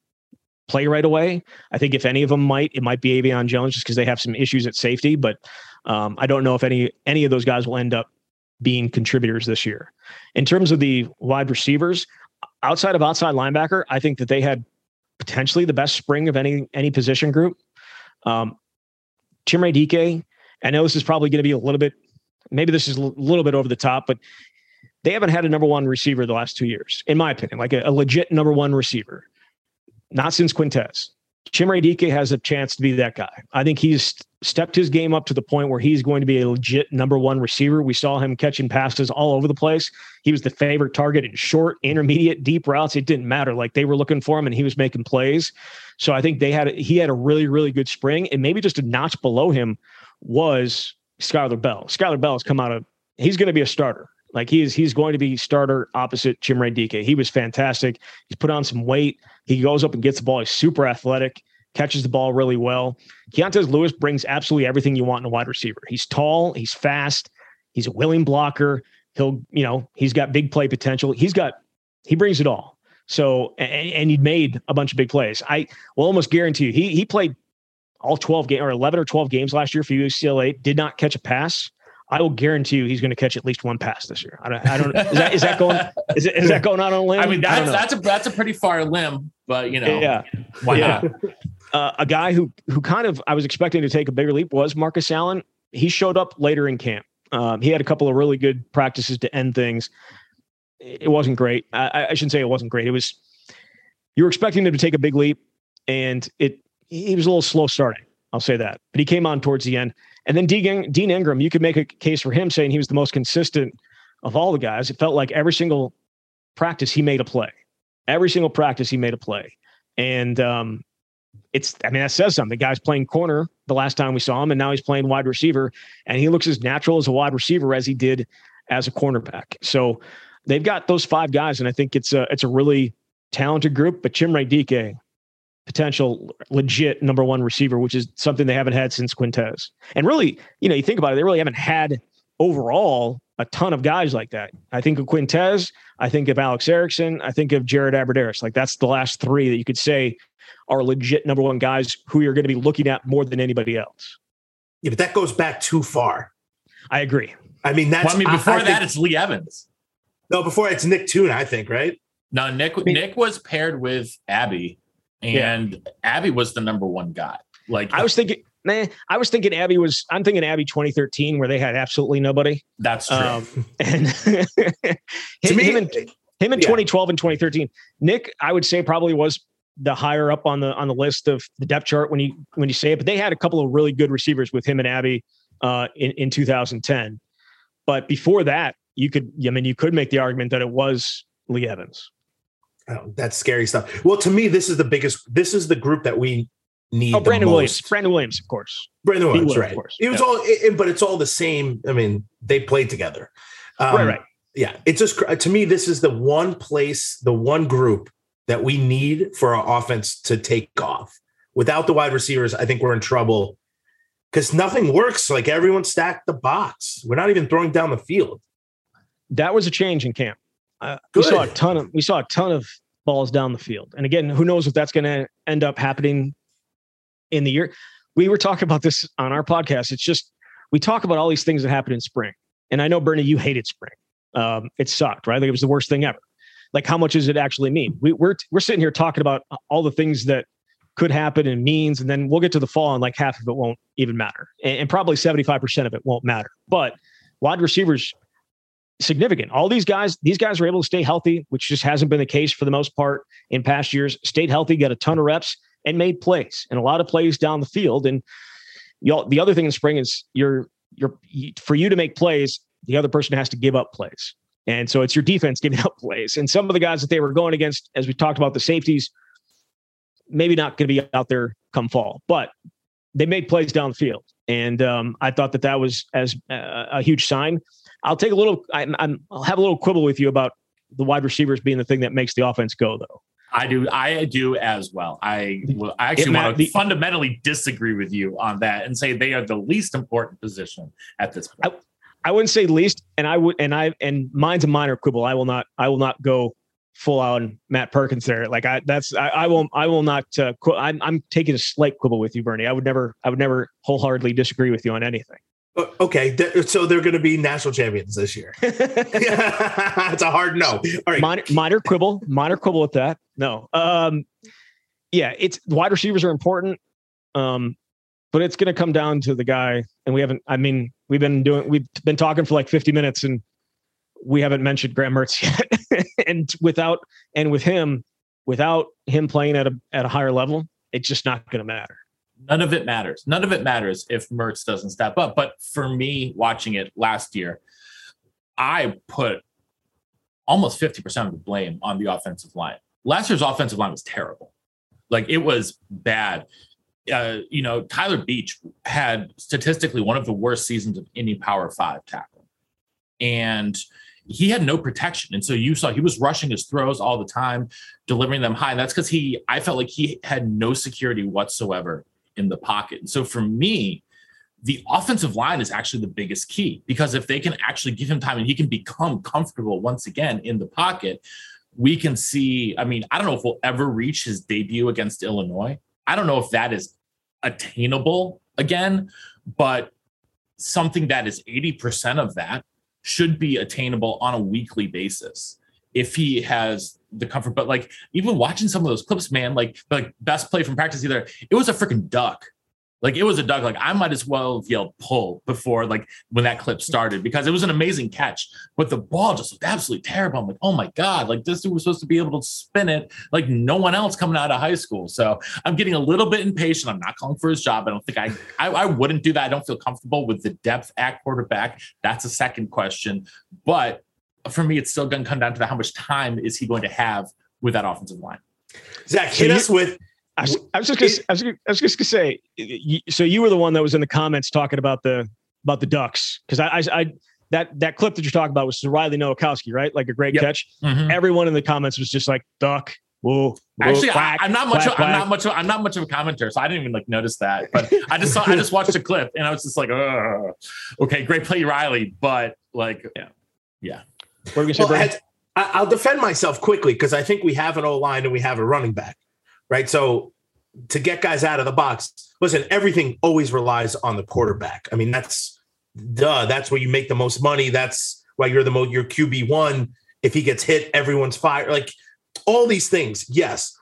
S5: play right away. I think if any of them might, it might be Avion Jones just because they have some issues at safety. But um, I don't know if any any of those guys will end up being contributors this year. In terms of the wide receivers, outside of outside linebacker, I think that they had potentially the best spring of any any position group. Um, Chimere Dike, I know this is probably going to be a little bit, maybe this is a little bit over the top, but they haven't had a number one receiver the last two years, in my opinion, like a, a legit number one receiver. Not since Quintez. Chimere Dike has a chance to be that guy. I think he's stepped his game up to the point where he's going to be a legit number one receiver. We saw him catching passes all over the place. He was the favorite target in short, intermediate, deep routes. It didn't matter. Like they were looking for him and he was making plays. So I think they had he had a really, really good spring. And maybe just a notch below him was Skyler Bell. Skyler Bell has come out of he's going to be a starter. Like he's he's going to be starter opposite Chimere Dike. He was fantastic. He's put on some weight. He goes up and gets the ball. He's super athletic, catches the ball really well. Keontez Lewis brings absolutely everything you want in a wide receiver. He's tall, he's fast, he's a willing blocker. He'll, you know, he's got big play potential. He's got he brings it all. So and, and he made a bunch of big plays. I will almost guarantee you he he played all 12 games or 11 or 12 games last year for UCLA, did not catch a pass. I will guarantee you he's going to catch at least one pass this year. I don't. I don't. Is that is that going? Is, it, is that going out on a limb?
S3: I mean, that's that's a that's a pretty far limb, but you know,
S5: yeah,
S3: why
S5: yeah.
S3: not?
S5: Uh, a guy who who kind of I was expecting to take a bigger leap was Marcus Allen. He showed up later in camp. Um, he had a couple of really good practices to end things. It wasn't great. I, I shouldn't say it wasn't great. It was you were expecting him to take a big leap, and it he was a little slow starting. I'll say that, but he came on towards the end. And then Dean, Dean Ingram, you could make a case for him saying he was the most consistent of all the guys. It felt like every single practice he made a play. Every single practice he made a play. And um, it's, I mean, that says something. The guy's playing corner the last time we saw him, and now he's playing wide receiver. And he looks as natural as a wide receiver as he did as a cornerback. So they've got those five guys, and I think it's a it's a really talented group. But Chimere Dike, potential legit number one receiver, which is something they haven't had since Quintez. And really, you know, you think about it, they really haven't had overall a ton of guys like that. I think of Quintez, I think of Alex Erickson, I think of Jared Abbrederis. Like that's the last three that you could say are legit number one guys who you're going to be looking at more than anybody else.
S4: Yeah, but that goes back too far.
S5: I agree.
S4: I mean, that's.
S3: Well, I mean, before
S4: I
S3: that,
S4: think,
S3: it's Lee Evans.
S4: no, before it's Nick Toon, I think, right?
S3: No, Nick Nick was paired with Abby, and yeah. Abby was the number one guy. Like
S5: I was thinking, man, I was thinking Abby was. I'm thinking Abby 2013, where they had absolutely nobody.
S3: That's true. Um,
S5: and him, me, him in, him in yeah. 2012 and 2013, Nick, I would say probably was the higher up on the on the list of the depth chart when you when you say it. But they had a couple of really good receivers with him and Abby uh, in in 2010. But before that, you could. I mean, you could make the argument that it was Lee Evans.
S4: Oh, that's scary stuff. Well, to me, this is the biggest. This is the group that we need.
S5: Oh, Brandon Williams. Brandon Williams, of course.
S4: Brandon Williams, right? Of course. It was yeah. all, it, but it's all the same. I mean, they played together.
S5: Um, right, right.
S4: Yeah, it's just to me. This is the one place, the one group that we need for our offense to take off. Without the wide receivers, I think we're in trouble because nothing works. Like everyone stacked the box. We're not even throwing down the field.
S5: That was a change in camp. Uh, we saw a ton of we saw a ton of balls down the field, and again, who knows if that's going to end up happening in the year. We were talking about this on our podcast. It's just we talk about all these things that happen in spring, and I know Bernie, you hated spring. Um, it sucked, right? Like it was the worst thing ever. Like how much does it actually mean? We, we're we're sitting here talking about all the things that could happen and means, and then we'll get to the fall, and like half of it won't even matter, and, and probably seventy five percent of it won't matter. But wide receivers significant. All these guys, these guys were able to stay healthy, which just hasn't been the case for the most part in past years. Stayed healthy, got a ton of reps, and made plays and a lot of plays down the field. And y'all, the other thing in spring is you're you're for you to make plays, the other person has to give up plays. And so it's your defense giving up plays. And some of the guys that they were going against, as we talked about the safeties, maybe not going to be out there come fall, but they made plays down the field. And um, I thought that that was as uh, a huge sign. I'll take a little. I'm, I'm, I'll have a little quibble with you about the wide receivers being the thing that makes the offense go, though.
S3: I do. I do as well. I will. I actually want
S5: the-
S3: to fundamentally disagree with you on that and say they are the least important position at this point.
S5: I wouldn't say least, and I would, and I, and mine's a minor quibble. I will not, I will not go full on Matt Perkins there. Like I, that's, I, I won't, I will not. Uh, qu- I'm, I'm taking a slight quibble with you, Bernie. I would never, I would never wholeheartedly disagree with you on anything.
S4: O- Okay, so they're going to be national champions this year. it's a hard no. All right,
S5: minor, minor quibble, minor quibble with that. No, um, yeah, it's wide receivers are important, um, but it's going to come down to the guy. And we haven't. I mean, we've been doing, we've been talking for like 50 minutes, and we haven't mentioned Graham Mertz yet. and without, and with him, without him playing at a at a higher level, it's just not going to matter.
S3: None of it matters. None of it matters if Mertz doesn't step up. But for me, watching it last year, I put almost 50% of the blame on the offensive line. Last year's offensive line was terrible. Like it was bad. Uh, you know, Tyler Beach had statistically one of the worst seasons of any Power Five tackle. And he had no protection. And so you saw he was rushing his throws all the time, delivering them high. And that's because he, I felt like he had no security whatsoever in the pocket. And so for me, the offensive line is actually the biggest key because if they can actually give him time and he can become comfortable once again in the pocket, we can see. I mean, I don't know if we'll ever reach his debut against Illinois. I don't know if that is attainable again, but something that is 80% of that should be attainable on a weekly basis if he has the comfort. But like even watching some of those clips, man, like like best play from practice either, it was a freaking duck. Like it was a duck. Like I might as well have yelled pull before like when that clip started because it was an amazing catch. But the ball just looked absolutely terrible. I'm like, oh my God, like this dude was supposed to be able to spin it like no one else coming out of high school. So I'm getting a little bit impatient. I'm not calling for his job. I don't think I I, I wouldn't do that. I don't feel comfortable with the depth at quarterback. That's a second question. But for me, it's still going to come down to how much time is he going to have with that offensive line.
S4: Zach,
S5: So
S4: hit
S5: you-
S4: us with
S5: I was, I was just gonna, I was, I was just gonna say. So you were the one that was in the comments talking about the about the Ducks because I, I, I that that clip that you're talking about was Riley Nowakowski, right? Like a great
S3: Yep.
S5: catch. Mm-hmm. Everyone in the comments was just like duck. Whoa, whoa,
S3: Actually,
S5: quack,
S3: I, I'm not much.
S5: quack,
S3: of, I'm
S5: quack."
S3: not much. Of, I'm not much of a commenter, so I didn't even like notice that. But I just saw. I just watched the clip, and I was just like, Ugh. okay, great play, Riley. But like, yeah.
S5: yeah, What were you gonna say,
S4: Well,
S5: Brandon?
S4: I- I'll defend myself quickly because I think we have an O line and we have a running back, right? So to get guys out of the box, listen, everything always relies on the quarterback. I mean, that's duh. That's where you make the most money. That's why you're the most. Your QB one. If he gets hit, everyone's fired. Like all these things. Yes,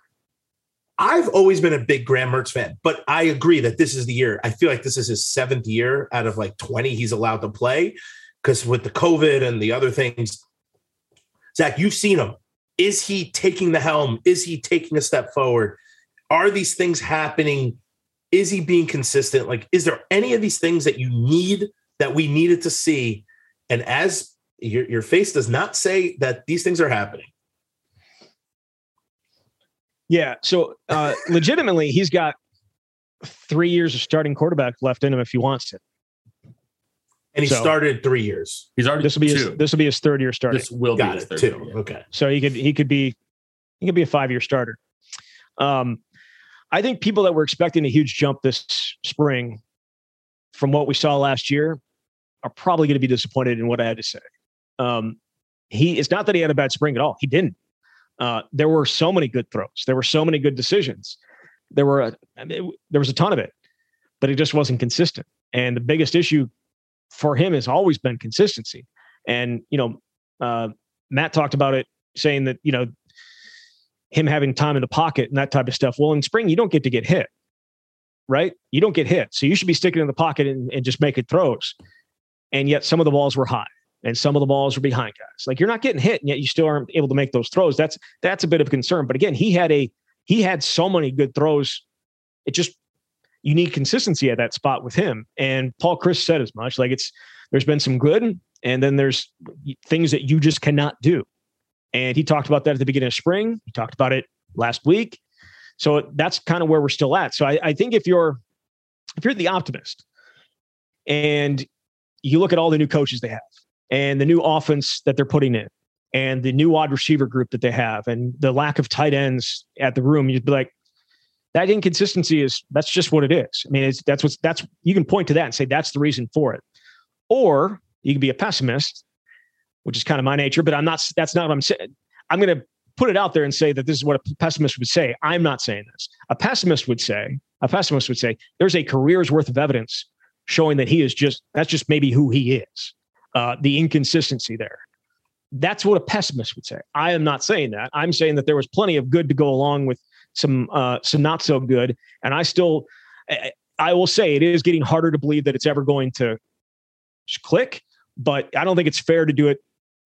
S4: I've always been a big Graham Mertz fan, but I agree that this is the year. I feel like this is his seventh year out of like 20 he's allowed to play because with the COVID and the other things, Zach, you've seen him. Is he taking the helm? Is he taking a step forward? Are these things happening? Is he being consistent? Like, is there any of these things that you need that we needed to see? And as your, your face does not say that these things are happening.
S5: Yeah. So uh, legitimately, he's got three years of starting quarterback left in him if he wants to.
S4: And he
S5: So-
S4: started three years.
S3: he's already
S5: This will be his,
S3: two.
S5: this will be his third year starting.
S3: This will
S4: Got
S3: be his
S4: it
S3: third
S4: too.
S3: year.
S4: Okay.
S5: So he could he could be he could be a five year starter. Um, I think people that were expecting a huge jump this spring from what we saw last year are probably going to be disappointed in what I had to say. Um, he it's not that he had a bad spring at all. He didn't. Uh, there were so many good throws. There were so many good decisions. There were a, I mean, there was a ton of it, but it just wasn't consistent. And the biggest issue for him has always been consistency. And you know, uh, Matt talked about it, saying that you know him having time in the pocket and that type of stuff. Well, in spring, you don't get to get hit, right? You don't get hit, so you should be sticking in the pocket and, and just making throws. And yet, some of the balls were high, and some of the balls were behind guys. Like you're not getting hit, and yet you still aren't able to make those throws. That's that's a bit of concern. But again, he had a he had so many good throws. It just you need consistency at that spot with him. And Paul Chryst said as much. Like it's there's been some good, and then there's things that you just cannot do. And he talked about that at the beginning of spring. He talked about it last week. So that's kind of where we're still at. So I, I think if you're if you're the optimist and you look at all the new coaches they have and the new offense that they're putting in, and the new wide receiver group that they have and the lack of tight ends at the room, you'd be like, that inconsistency is that's just what it is. I mean, that's what's that's you can point to that and say that's the reason for it. Or you can be a pessimist, which is kind of my nature, but I'm not that's not what I'm saying. I'm gonna put it out there and say that this is what a pessimist would say. I'm not saying this. A pessimist would say, a pessimist would say, there's a career's worth of evidence showing that he is just that's just maybe who he is. Uh, the inconsistency there. That's what a pessimist would say. I am not saying that. I'm saying that there was plenty of good to go along with some uh, some not so good, and I still, I, I will say it is getting harder to believe that it's ever going to click. But I don't think it's fair to do it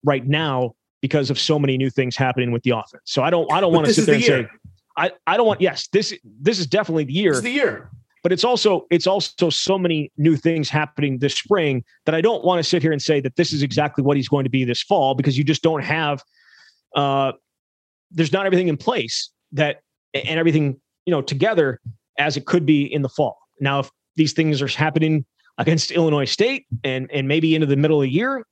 S5: right now because of so many new things happening with the offense. So I don't I don't want to sit there the and say I, I don't want yes this this is definitely the year.
S4: It's the year.
S5: But it's also it's also so many new things happening this spring that I don't want to sit here and say that this is exactly what he's going to be this fall because you just don't have uh there's not everything in place that and everything you know together as it could be in the fall. Now if these things are happening against Illinois State and and maybe into the middle of the year,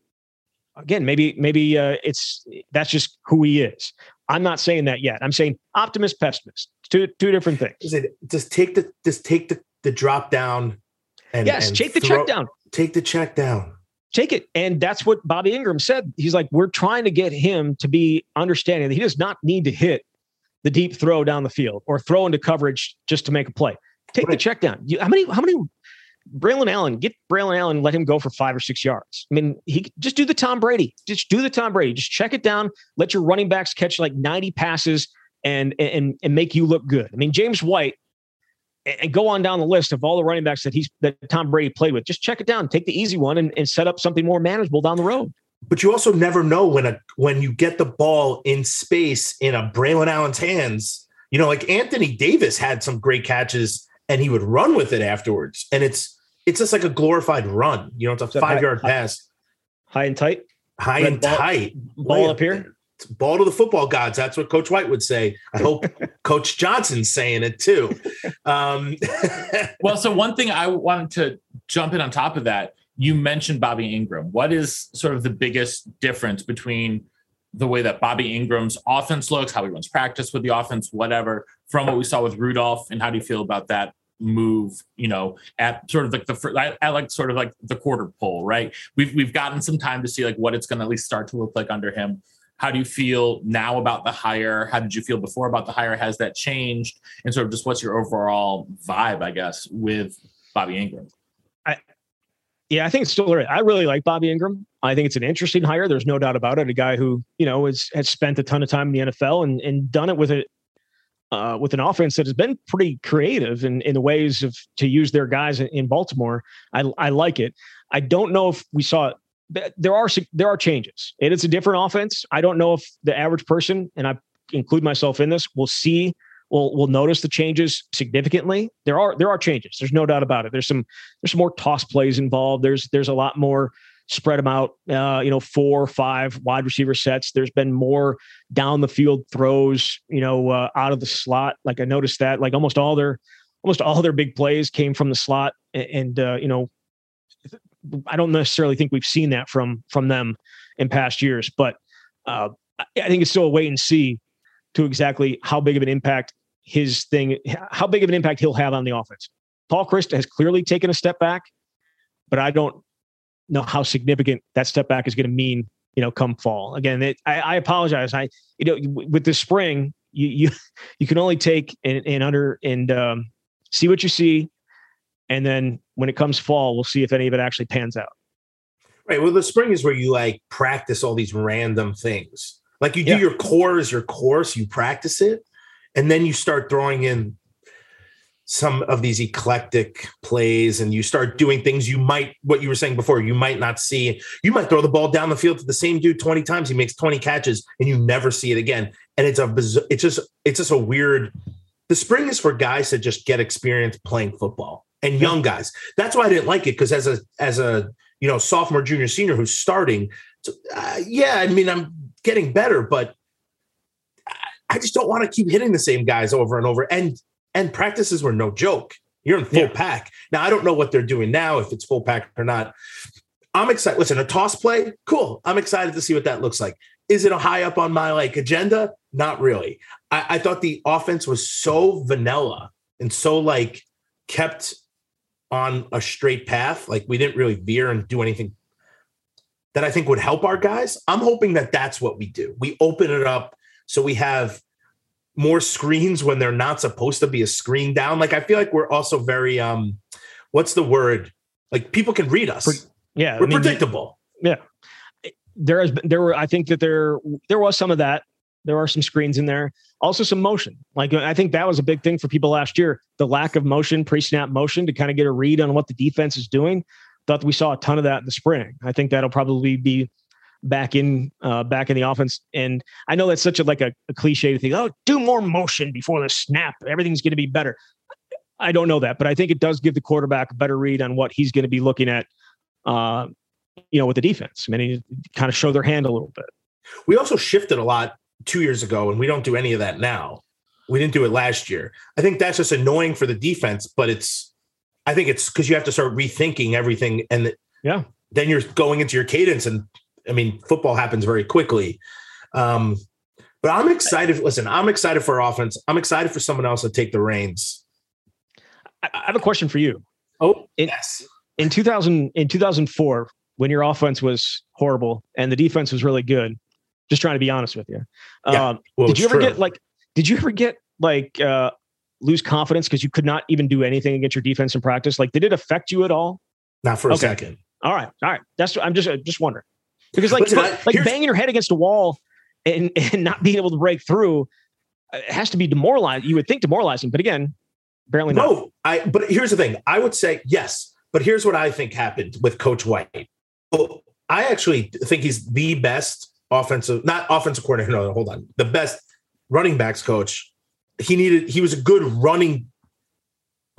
S5: again, maybe maybe uh, it's that's just who he is. I'm not saying that yet. I'm saying optimist, pessimist. Two two different things.
S4: It just take the just take the, the drop down
S5: and yes, and take the check down.
S4: Take the check down.
S5: Take it. And that's what Bobby Engram said. He's like, we're trying to get him to be understanding that he does not need to hit the deep throw down the field or throw into coverage just to make a play. Take right. the check down. You, how many how many Braylon Allen, get Braylon Allen, let him go for five or six yards. I mean, he just do the Tom Brady. Just do the Tom Brady. Just check it down. Let your running backs catch like 90 passes and and and make you look good. I mean, James White, and go on down the list of all the running backs that he's that Tom Brady played with. Just check it down. Take the easy one and, and set up something more manageable down the road.
S4: But you also never know when a when you get the ball in space in a Braylon Allen's hands. You know, like Anthony Davis had some great catches and he would run with it afterwards. And it's it's just like a glorified run. You know, it's a five yard pass.
S5: High and tight.
S4: High Red and ball, tight.
S5: Ball up here.
S4: Ball to the football gods. That's what Coach White would say. I hope Coach Johnson's saying it too. Um,
S3: well, so one thing I wanted to jump in on top of that, you mentioned Bobby Engram. What is sort of the biggest difference between the way that Bobby Engram's offense looks, how he runs practice with the offense, whatever, from what we saw with Rudolph, and how do you feel about that move, you know, at sort of like the I, I like sort of like the quarter pole, right? We've we've gotten some time to see like what it's going to at least start to look like under him. How do you feel now about the hire? How did you feel before about the hire? Has that changed? And sort of just what's your overall vibe, I guess, with Bobby Engram?
S5: Yeah, I think it's still. I really like Bobby Engram. I think it's an interesting hire. There's no doubt about it. A guy who, you know, is, has spent a ton of time in the NFL and, and done it with a, uh, with an offense that has been pretty creative in, in the ways of to use their guys in, in Baltimore. I, I like it. I don't know if we saw there are there are changes. It is a different offense. I don't know if the average person, and I include myself in this, will see will will notice the changes significantly. There are there are changes. There's no doubt about it. There's some there's some more toss plays involved. There's there's a lot more spread them out, uh, you know, four or five wide receiver sets. There's been more down the field throws, you know, uh, out of the slot. Like I noticed that, like almost all their, almost all their big plays came from the slot, and, and uh, you know, I don't necessarily think we've seen that from from them in past years, but uh, I think it's still a wait and see to exactly how big of an impact his thing, how big of an impact he'll have on the offense. Paul Chryst has clearly taken a step back, but I don't know how significant that step back is going to mean, you know, come fall. Again, it, I, I, apologize. I, you know, with the spring, you you you can only take and, and under and um, see what you see, and then when it comes fall, we'll see if any of it actually pans out.
S4: Right. Well, the spring is where you like practice all these random things. Like you do yeah. your core as your course, you practice it, and then you start throwing in some of these eclectic plays and you start doing things you might what you were saying before you might not see. You might throw the ball down the field to the same dude 20 times. He makes 20 catches and you never see it again. And it's a it's just it's just a weird the spring is for guys to just get experience playing football and young guys. That's why i didn't like it because as a as a you know sophomore junior senior who's starting uh, yeah i mean i'm getting better but I just don't want to keep hitting the same guys over and over. And and practices were no joke. You're in full yeah. pack. Now, I don't know what they're doing now, if it's full pack or not. I'm excited. Listen, a toss play, cool. I'm excited to see what that looks like. Is it a high up on my like agenda? Not really. I, I thought the offense was so vanilla and so like kept on a straight path. Like we didn't really veer and do anything that I think would help our guys. I'm hoping that that's what we do. We open it up so we have more screens when they're not supposed to be a screen down. Like I feel like we're also very um what's the word? Like people can read us.
S5: Pre- yeah,
S4: we're
S5: I mean,
S4: predictable.
S5: Yeah, there has been, there were I think that there there was some of that. There are some screens in there. Also some motion. Like I think that was a big thing for people last year. The lack of motion, pre-snap motion to kind of get a read on what the defense is doing. Thought we saw a ton of that in the spring. I think that'll probably be back in uh, back in the offense. And I know that's such a like a, a cliche to think, oh, do more motion before the snap. Everything's going to be better. I don't know that, but I think it does give the quarterback a better read on what he's going to be looking at. Uh, you know, with the defense. I mean, kind of show their hand a little bit.
S4: We also shifted a lot two years ago, and we don't do any of that now. We didn't do it last year. I think that's just annoying for the defense, but it's, I think it's because you have to start rethinking everything, and
S5: yeah,
S4: then you're going into your cadence, and I mean, football happens very quickly. Um, but I'm excited. Listen, I'm excited for offense. I'm excited for someone else to take the reins.
S5: I, have a question for you.
S4: Oh,
S5: In-
S4: yes.
S5: In 2000, in 2004, when your offense was horrible and the defense was really good, just trying to be honest with you.
S4: Yeah,
S5: Um,
S4: Well,
S5: did you ever
S4: true.
S5: get like, did you ever get like, uh, lose confidence because you could not even do anything against your defense in practice? Like, did it affect you at all?
S4: Not for a
S5: Okay.
S4: second.
S5: All right, all right. That's I'm just just wondering because like
S4: Listen,
S5: like banging your head against a wall and and not being able to break through uh, has to be demoralizing. You would think demoralizing, but again, apparently not.
S4: No, I. But here's the thing. I would say yes, but here's what I think happened with Coach White. Well, I actually think he's the best offensive, not offensive coordinator. No, hold on, the best running backs coach. He needed. He was a good running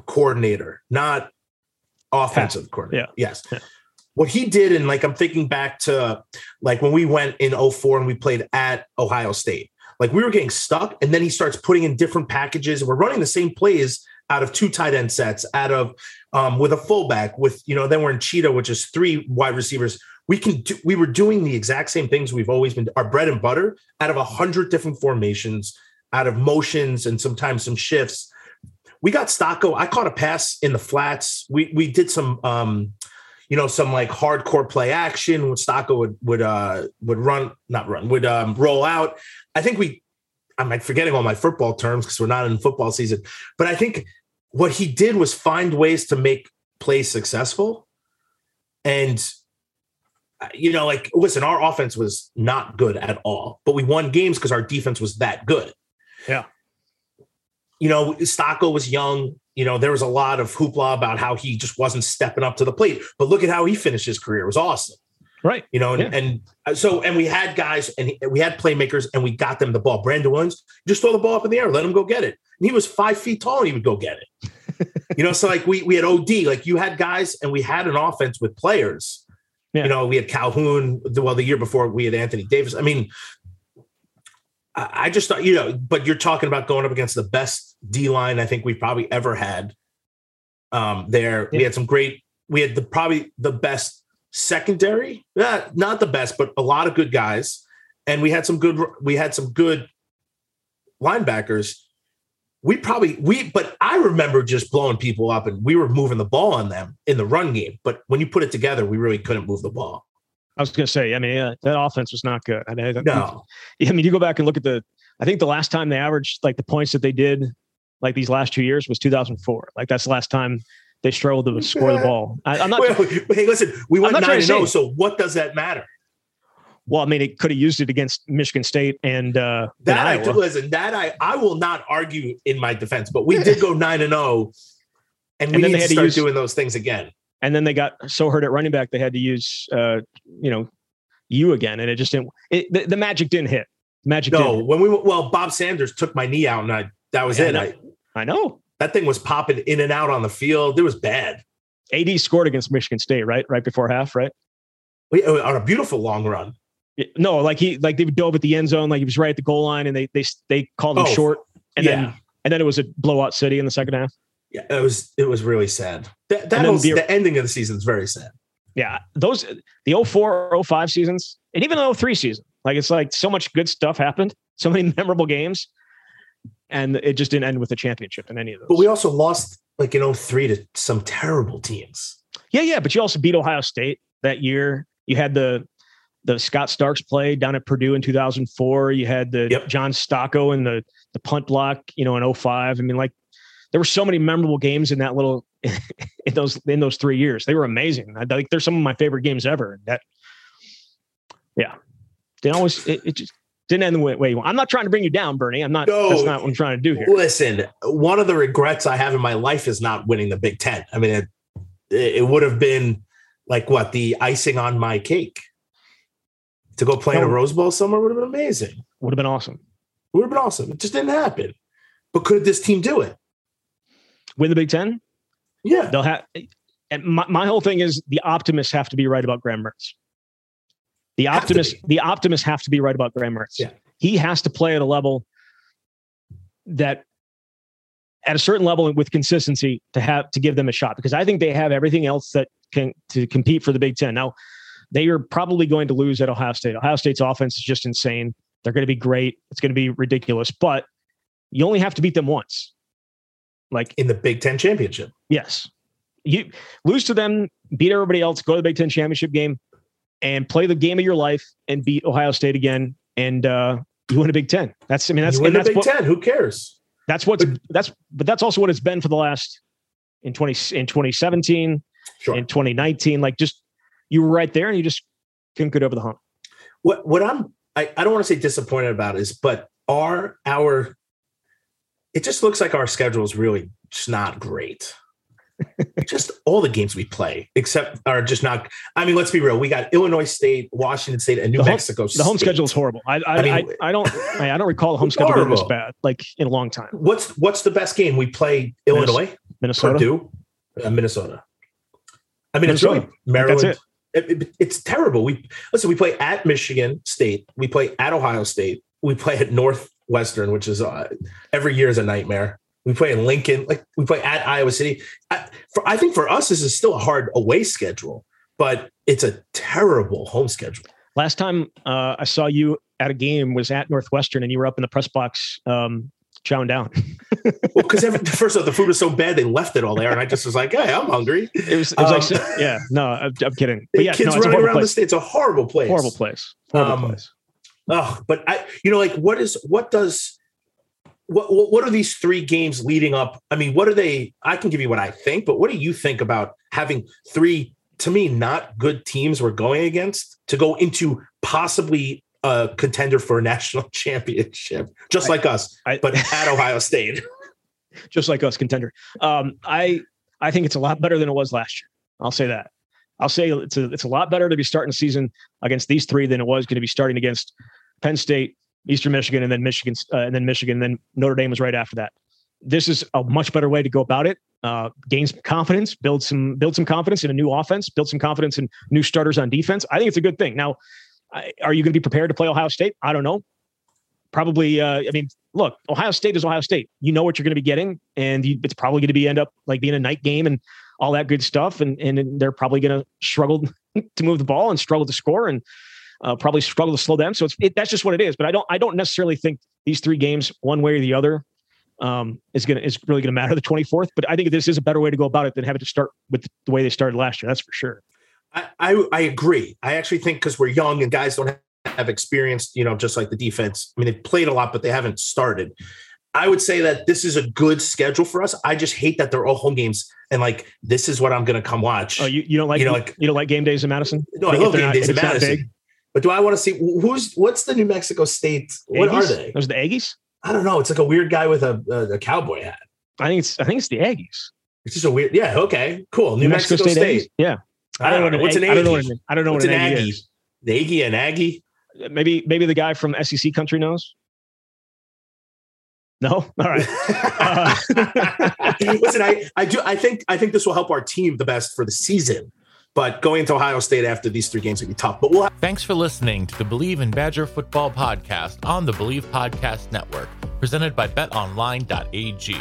S4: coordinator, not offensive coordinator. Yes.
S5: Yeah.
S4: What he did, and like I'm thinking back to like when we went in 04 and we played at Ohio State. Like we were getting stuck, and then he starts putting in different packages, and we're running the same plays out of two tight end sets, out of um, with a fullback, with you know, then we're in Cheetah, which is three wide receivers. We can do, we were doing the exact same things we've always been our bread and butter out of a hundred different formations, out of motions, and sometimes some shifts. We got Stocco. I caught a pass in the flats. We we did some um, you know, some like hardcore play action. When Stocco would would uh would run, not run, would um roll out. I think we I'm like forgetting all my football terms because we're not in football season. But I think what he did was find ways to make plays successful. And uh, you know, like listen, our offense was not good at all, but we won games because our defense was that good.
S5: Yeah.
S4: You know, Stocco was young. You know, there was a lot of hoopla about how he just wasn't stepping up to the plate. But look at how he finished his career. It was awesome
S5: Right.
S4: you know, and,
S5: Yeah.
S4: and uh, so and we had guys and we had playmakers and we got them the ball. Brandon Williams just throw the ball up in the air, let him go get it. And he was five feet tall and he would go get it. you know, so like we we had OD, like you had guys and we had an offense with players.
S5: Yeah.
S4: You know, we had Calhoun. Well, the year before we had Anthony Davis. I mean, I, just thought, you know, but you're talking about going up against the best D line I think we've probably ever had. Um, there we had some great. We had the probably the best secondary. Yeah, not the best, but a lot of good guys, and we had some good. We had some good linebackers. We probably we, but I remember just blowing people up, and we were moving the ball on them in the run game. But when you put it together, we really couldn't move the ball.
S5: I was going to say, I mean, yeah, that offense was not good. I mean,
S4: No,
S5: I mean, you go back and look at the, I think the last time they averaged like the points that they did, like these last two years was 2004. Like that's the last time they struggled to score the ball. I, I'm not,
S4: Wait, wait, hey, listen, we went nine and zero. So what does that matter?
S5: well, I mean, it could have used it against Michigan State and, uh,
S4: That I
S5: Iowa.
S4: listen. That I I will not argue in my defense, but we did go nine and zero, and we need
S5: had to
S4: start
S5: use-
S4: doing those things again.
S5: And then they got so hurt at running back they had to use uh you know you again and it just didn't it, the, the magic didn't hit magic
S4: No, when we well, Bob Sanders took my knee out, and I that was
S5: Yeah,
S4: it.
S5: I
S4: I,
S5: know. i know
S4: that thing was popping in and out on the field. It was bad.
S5: ad scored against michigan state right right before half right
S4: We, on a beautiful long run.
S5: No like he like they dove at the end zone like he was right at the goal line and they they they called him
S4: Oh,
S5: short and
S4: yeah.
S5: then and then it was a blowout city in the second half
S4: Yeah, it was it was really sad. That, that
S5: then the-
S4: the ending of the season is very sad.
S5: yeah those the 04 05 seasons and even the 03 season Like it's like so much good stuff happened, so many memorable games, and it just didn't end with a championship in any of those.
S4: But we also lost like in 03 to some terrible teams.
S5: Yeah, yeah, but you also beat Ohio State that year. You had the the Scott Starks play down at Purdue in 2004. You had the
S4: Yep.
S5: John Stocco and the the punt block, you know, in 05. I mean, like there were so many memorable games in that little in those in those three years. They were amazing. I think they're some of my favorite games ever. That yeah, they always it, it just didn't end the way, way you want. I'm not trying to bring you down, Bernie. I'm not.
S4: No.
S5: That's not what I'm trying to do here.
S4: Listen, one of the regrets I have in my life is not winning the Big Ten. I mean, it, it would have been like what the icing on my cake. To go play in a Rose Bowl somewhere would have been amazing.
S5: Would have been awesome.
S4: It would have been awesome. It just didn't happen. But could this team do it?
S5: Win the Big Ten.
S4: Yeah.
S5: They'll have, and my, my whole thing is the optimists have to be right about Graham Mertz. The optimists, the optimists have to be right about Graham Mertz.
S4: Yeah.
S5: He has to play at a level that, at a certain level with consistency, to have to give them a shot because I think they have everything else that can to compete for the Big Ten. Now, they are probably going to lose at Ohio State. Ohio State's offense is just insane. They're going to be great. It's going to be ridiculous, but you only have to beat them once. Like
S4: In the Big Ten championship.
S5: Yes. You lose to them, beat everybody else, go to the Big Ten championship game, and play the game of your life and beat Ohio State again, and uh, you win a Big Ten. That's I mean that's
S4: you win
S5: and
S4: the
S5: that's
S4: Big
S5: what,
S4: Ten. Who cares?
S5: that's what's that's but that's also what it's been for the last in twenty in twenty seventeen
S4: Sure.
S5: in twenty nineteen. Like just you were right there and you just couldn't get over the hump.
S4: what what I'm I, I don't want to say disappointed about is, but are our it just looks like our schedule is really just not great. just all the games we play, except are just not. I mean, let's be real. We got Illinois State, Washington State, and New
S5: The home-
S4: Mexico.
S5: The home schedule is horrible. I I,
S4: I
S5: I,
S4: mean-
S5: I, don't I, I don't recall the home schedule being this bad like in a long time.
S4: What's what's the best game? We play Illinois,
S5: Minnesota.
S4: Purdue, uh, Minnesota. I mean, it's really Maryland.
S5: That's
S4: It- it- it's terrible. We listen. We play at Michigan State. We play at Ohio State. We play at Northwestern, which is uh, every year is a nightmare. We play in Lincoln. Like we play at Iowa City. I, for, I think for us, this is still a hard away schedule, but it's a terrible home schedule.
S5: Last time uh, I saw you at a game was at Northwestern, and you were up in the press box um, chowing down.
S4: Well, because first of all, the food was so bad they left it all there, and I just was like, "Hey, I'm hungry."
S5: It was, it was like,
S4: Um,
S5: yeah, no, I'm, I'm kidding. But yeah,
S4: kids
S5: no, it's
S4: running around the state. It's a horrible place.
S5: Horrible place. Horrible
S4: Um,
S5: place.
S4: Oh, but I, you know, like what is what does what what are these three games leading up? I mean, what are they? I can give you what I think, but what do you think about having three to me not good teams we're going against to go into possibly a contender for a national championship, just like us,
S5: I-
S4: but at Ohio State.
S5: Just like us, contender. Um, I I think it's a lot better than it was last year. I'll say that. I'll say it's a it's a lot better to be starting the season against these three than it was going to be starting against Penn State, Eastern Michigan, and then Michigan, uh, and then Michigan, and then Notre Dame was right after that. This is a much better way to go about it. Uh, gain some confidence, build some build some confidence in a new offense, build some confidence in new starters on defense. I think it's a good thing. Now, are you going to be prepared to play Ohio State? I don't know. Probably. Uh, I mean, look, Ohio State is Ohio State. You know what you're going to be getting, and you, it's probably going to be end up like being a night game and all that good stuff. And and they're probably going to struggle to move the ball and struggle to score and uh, probably struggle to slow them. So it's it, that's just what it is. But I don't I don't necessarily think these three games, one way or the other, um, is gonna is really gonna matter the 24th. But I think this is a better way to go about it than having to start with the way they started last year. That's for sure.
S4: I, I I agree. I actually think because we're young and guys don't have experience, you know, just like the defense. I mean, they've played a lot, but they haven't started. I would say that this is a good schedule for us. I just hate that they're all home games and like this is what I'm going to come watch.
S5: Oh, you, you don't like
S4: You know, like- you
S5: don't like game days in Madison?
S4: no, I love game
S5: not-
S4: days in Madison. But do I want to see who's what's the New Mexico State? What
S5: Aggies?
S4: are they?
S5: Those are the Aggies.
S4: I don't know. It's like a weird guy with a, a, a cowboy hat.
S5: I think it's I think it's the Aggies.
S4: It's just a weird. Yeah. Okay. Cool. New, Mexico, State.
S5: Aggies? Yeah.
S4: I don't know. What's an
S5: Aggie- I don't know what an, I don't know
S4: What's
S5: what
S4: an
S5: an Aggie
S4: Aggie?
S5: is.
S4: The Aggie and Aggie.
S5: Maybe maybe the guy from SEC country knows. No, all right. Uh,
S4: Listen, I, I do. I think I think this will help our team the best for the season. But going into Ohio State after these three games would be tough. But we'll have
S2: Thanks for listening to the Bleav in Badger Football podcast on the Bleav Podcast Network, presented by betonline.ag.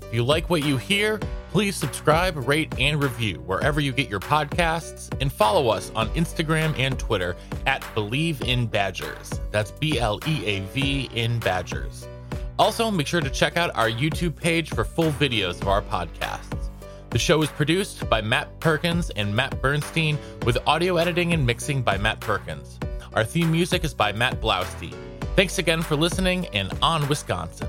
S2: If you like what you hear,
S3: Please subscribe, rate, and review wherever you get your podcasts, and follow us on Instagram and Twitter at Bleav in Badgers. That's B L E A V in Badgers. Also, make sure to check out our YouTube page for full videos of our podcasts. The show is produced by Matt Perkins and Matt Bernstein, with audio editing and mixing by Matt Perkins. Our theme music is by Matt Blaustein. Thanks again for listening, and on Wisconsin.